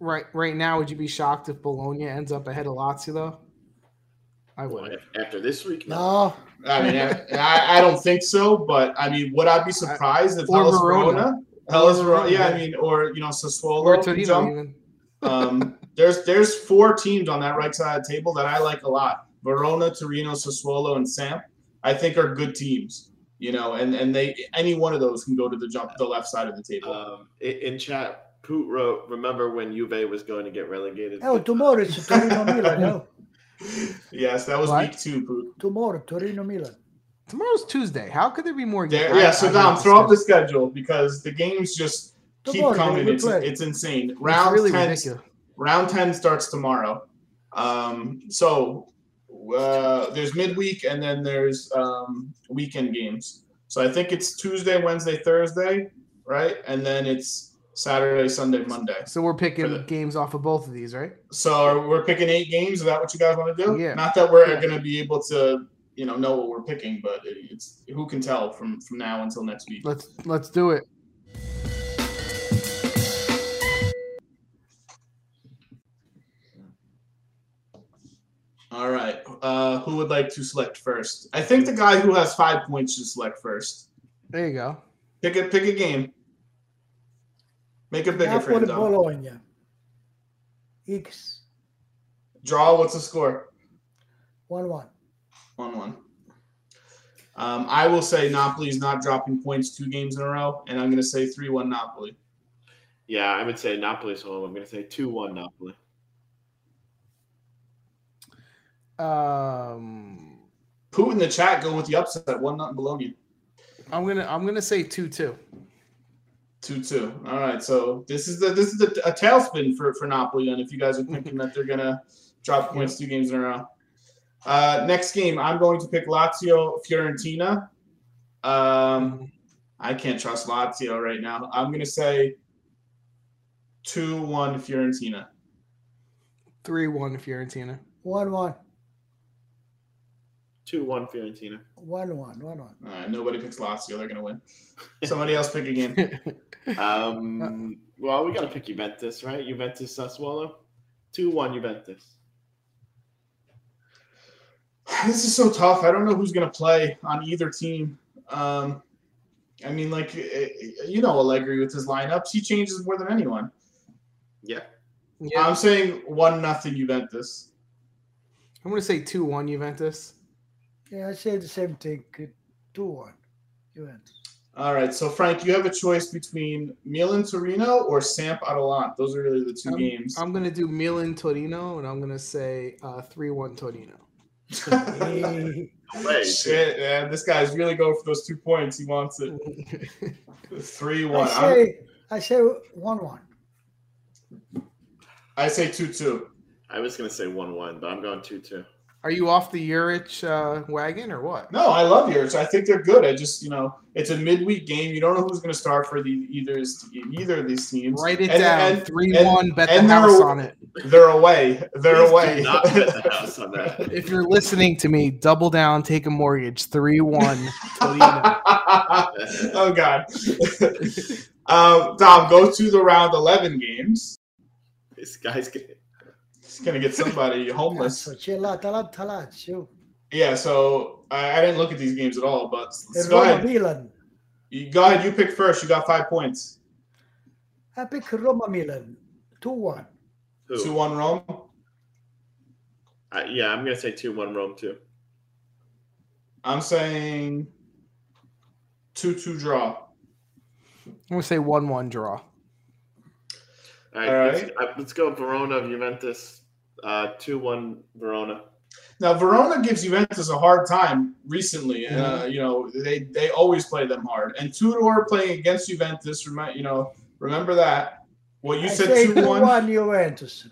A: Right, right now, would you be shocked if Bologna ends up ahead of Lazio? Though, I would.
D: af- after this week, no.
B: No.
C: I mean, I, I, I don't think so, but I mean, would I be surprised if
A: Or
C: Hellas
A: Verona.
C: Verona? Hellas Verona,
A: Verona,
C: yeah,
A: yeah.
C: I mean, or you know, Sassuolo
A: Or
C: can
A: Torino,
C: jump.
A: even.
C: Um, there's there's four teams on that right side of the table that I like a lot: Verona, Torino, Sassuolo, and Samp. I think are good teams. You know, and and they any one of those can go to the jump the left side of the table.
D: Um, in, in chat, Poot wrote, "Remember when Juve was going to get relegated?"
B: Oh, tomorrow it's Torino Milan. No? [LAUGHS]
C: yes, that was
A: What?
C: week two. Poot.
B: Tomorrow, Torino Milan.
A: Tomorrow's Tuesday. How could there be more? Games? I-
C: yeah, so
A: I
C: Dom,
A: hate
C: throw up the schedule because the games just keep coming. It's, it's insane.
A: It's
C: Round
A: really
C: 10
A: ridiculous.
C: round 10 starts tomorrow um, so uh, there's midweek and then there's um, weekend games so i think it's tuesday wednesday thursday right and then it's saturday sunday monday
A: So we're picking
C: the-
A: games off of both of these, right?
C: so we're picking eight games is that what you guys want to do
A: Yeah.
C: not that we're
A: Yeah.
C: going to be able to you know know what we're picking but it- it's who can tell from from now until next week
A: Let's let's do it.
C: All right uh, who would like to select first i think the guy who has five points should select first
A: There you go.
C: Pick a pick a game. Make it bigger for
B: Napoli
C: him. Dom.
B: Bologna. X
C: Draw. What's the score?
B: 1 1.
C: One one. Um, I will say Napoli's not dropping points two games in a row, and I'm going to say three one Napoli.
D: Yeah, I would say Napoli's home. I'm going to say two-one Napoli.
A: Um,
C: Put in the chat going with the upset one nothing Bologna.
A: I'm gonna I'm gonna say two two.
C: Two two. All right. So this is the this is a, a tailspin for for Napoli. Then, if you guys are thinking that they're gonna drop points two games in a row. Uh, next game, I'm going to pick Lazio Fiorentina. Um, I can't trust Lazio right now. I'm gonna say two one Fiorentina.
A: Three one Fiorentina.
B: One one.
D: Two one Fiorentina.
B: One one. One one.
C: All right. Nobody picks Lazio. They're gonna win. Somebody else pick again. [LAUGHS]
D: Um, well, we got to pick Juventus, right? Juventus Sassuolo. Two one Juventus. [SIGHS]
C: This is so tough. I don't know who's going to play on either team. Um, I mean, like, eh, you know, Allegri with his lineups, he changes more than anyone.
D: Yeah.
A: yeah,
C: I'm saying one nothing Juventus.
A: I'm gonna say two one Juventus.
B: Yeah, I say the same thing. Two one. Juventus.
C: All right, so Frank, you have a choice between Milan Torino or Samp Atalanta. Those are really the 2
A: I'm,
C: games.
A: I'm gonna do Milan Torino, and I'm gonna say uh, three one Torino.
D: Way. [LAUGHS] [LAUGHS]
C: Shit, man, this guy's really going for those two points. He wants it [LAUGHS] three
B: I
C: one.
B: say I say one one.
C: I say two two.
D: I was gonna say one one, but I'm going two two.
A: Are you off the Juric uh, wagon or what?
C: No, I love yours. I think they're good. I just, you know, it's a midweek game. You don't know who's going to start for the either either of these teams.
A: Write it
C: And-
A: down.
C: and-
A: Three
C: and-
A: one. Bet the
C: and they're-
A: house on it.
C: They're away. They're
D: Please do
C: away.
D: Not [LAUGHS] bet the house on that.
A: If you're listening to me, double down, take a mortgage. Three one [LAUGHS] Torino.
C: oh God. [LAUGHS] um, Dom, go to the round eleven games.
D: This guy's getting.
C: He's gonna get somebody [LAUGHS] homeless.
B: Cazzo, c'è l'Atalanta Lazio.
C: Yeah. So I, I didn't look at these games at all, but go
B: Roma
C: ahead.
B: Milan.
C: You, go ahead. You pick first. You got five points.
B: I pick Roma Milan. Two one.
D: Who?
C: Two one Rome.
D: Uh, yeah, I'm gonna say two one Rome too.
C: I'm saying two two draw.
A: I'm gonna say one one draw.
D: All right,
C: All
D: Let's, uh, let's go Verona Juventus. Uh, two one Verona.
C: Now Verona gives Juventus a hard time recently. Uh,
A: Mm-hmm.
C: you know they they always play them hard. And Tudor playing against Juventus, remind you know remember that. What you
B: I
C: said
B: say
C: two
B: two
C: one.
B: one Juventus.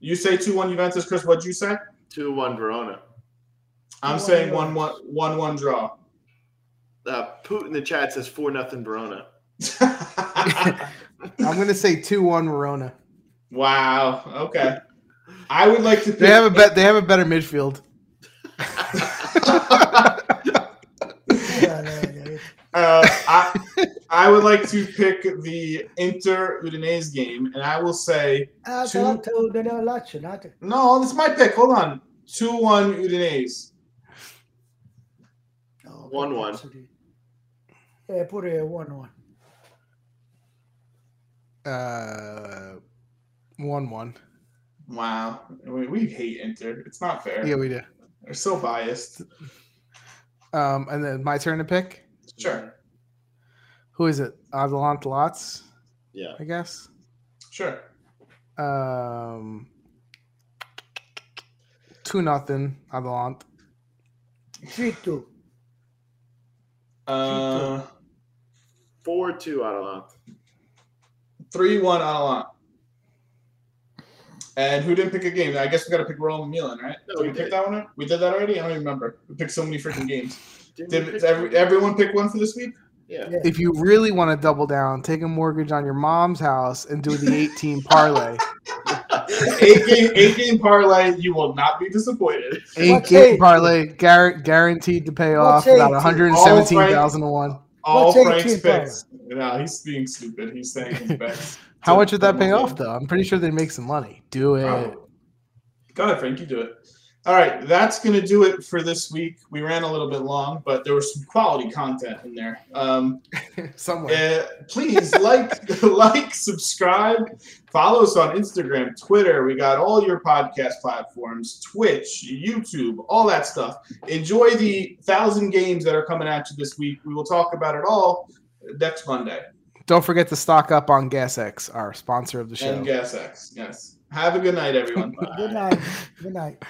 C: You say two one Juventus, Chris. What'd you say?
D: Two one Verona.
C: I'm
B: 2-1
C: saying one
B: Juventus.
C: one one one draw.
D: Uh, Putin in the chat says four nothing Verona. [LAUGHS] [LAUGHS]
A: I'm gonna say two one Verona.
C: wow. Okay. I would like to. Pick,
A: They have a bet. They have a better midfield.
B: Yeah, yeah, yeah.
C: uh, I, I would like to pick the Inter Udinese game, and I will say
B: Atalanta Udine Lazio.
C: No. This is my pick. Hold on. Two one Udinese.
B: no,
D: one one.
B: cazzo di- Eh, pure one one.
A: Uh, one one.
C: Wow. We, we hate Inter. It's not fair.
A: Yeah, we do.
C: They're so biased.
A: Um, and then my turn to pick.
C: Sure.
A: Who is it? Atalanta Lots,
D: Yeah.
A: I guess.
C: Sure.
A: Um, two nothing Atalanta.
B: Three two.
C: Uh,
D: Four two Atalanta.
C: three one Atalanta. And who didn't pick a game? I guess we got to pick Rome and Milan, right?
D: No,
C: did we
D: we
C: pick
D: did.
C: that one? We did that already. I don't even remember. We picked so many freaking games.
D: Didn't
C: Did,
D: pick-
C: every, everyone pick one for this week?
D: Yeah.
B: Yeah.
A: If you really want to double down, take a mortgage on your mom's house and do the 18 parlay. [LAUGHS]
C: eight game, eight game parlay. You will not be disappointed.
A: Eight
B: What's
A: game
B: eight?
A: parlay, gar- guaranteed to pay off
B: What's
A: about 117,000 to one.
C: All
B: What's
C: Frank's
B: parlay?
C: picks. No, he's being stupid. He's saying his bets.
A: How much would that pay off, though? I'm pretty sure they'd make some money. Do it.
C: Oh. Go ahead, Frank. You do it. All right, that's going to do it for this week. We ran a little bit long, but there was some quality content in there. Um, [LAUGHS]
A: Somewhere.
C: uh, please [LAUGHS] like, [LAUGHS] like, subscribe, follow us on Instagram, Twitter. We got all your podcast platforms, Twitch, YouTube, all that stuff. Enjoy the thousand games that are coming at you this week. We will talk about it all next Monday.
A: Don't forget to stock up on GasX, our sponsor of the show.
C: And Gas X. Yes. Have a good night, everyone. [LAUGHS]
B: Good night. Good night.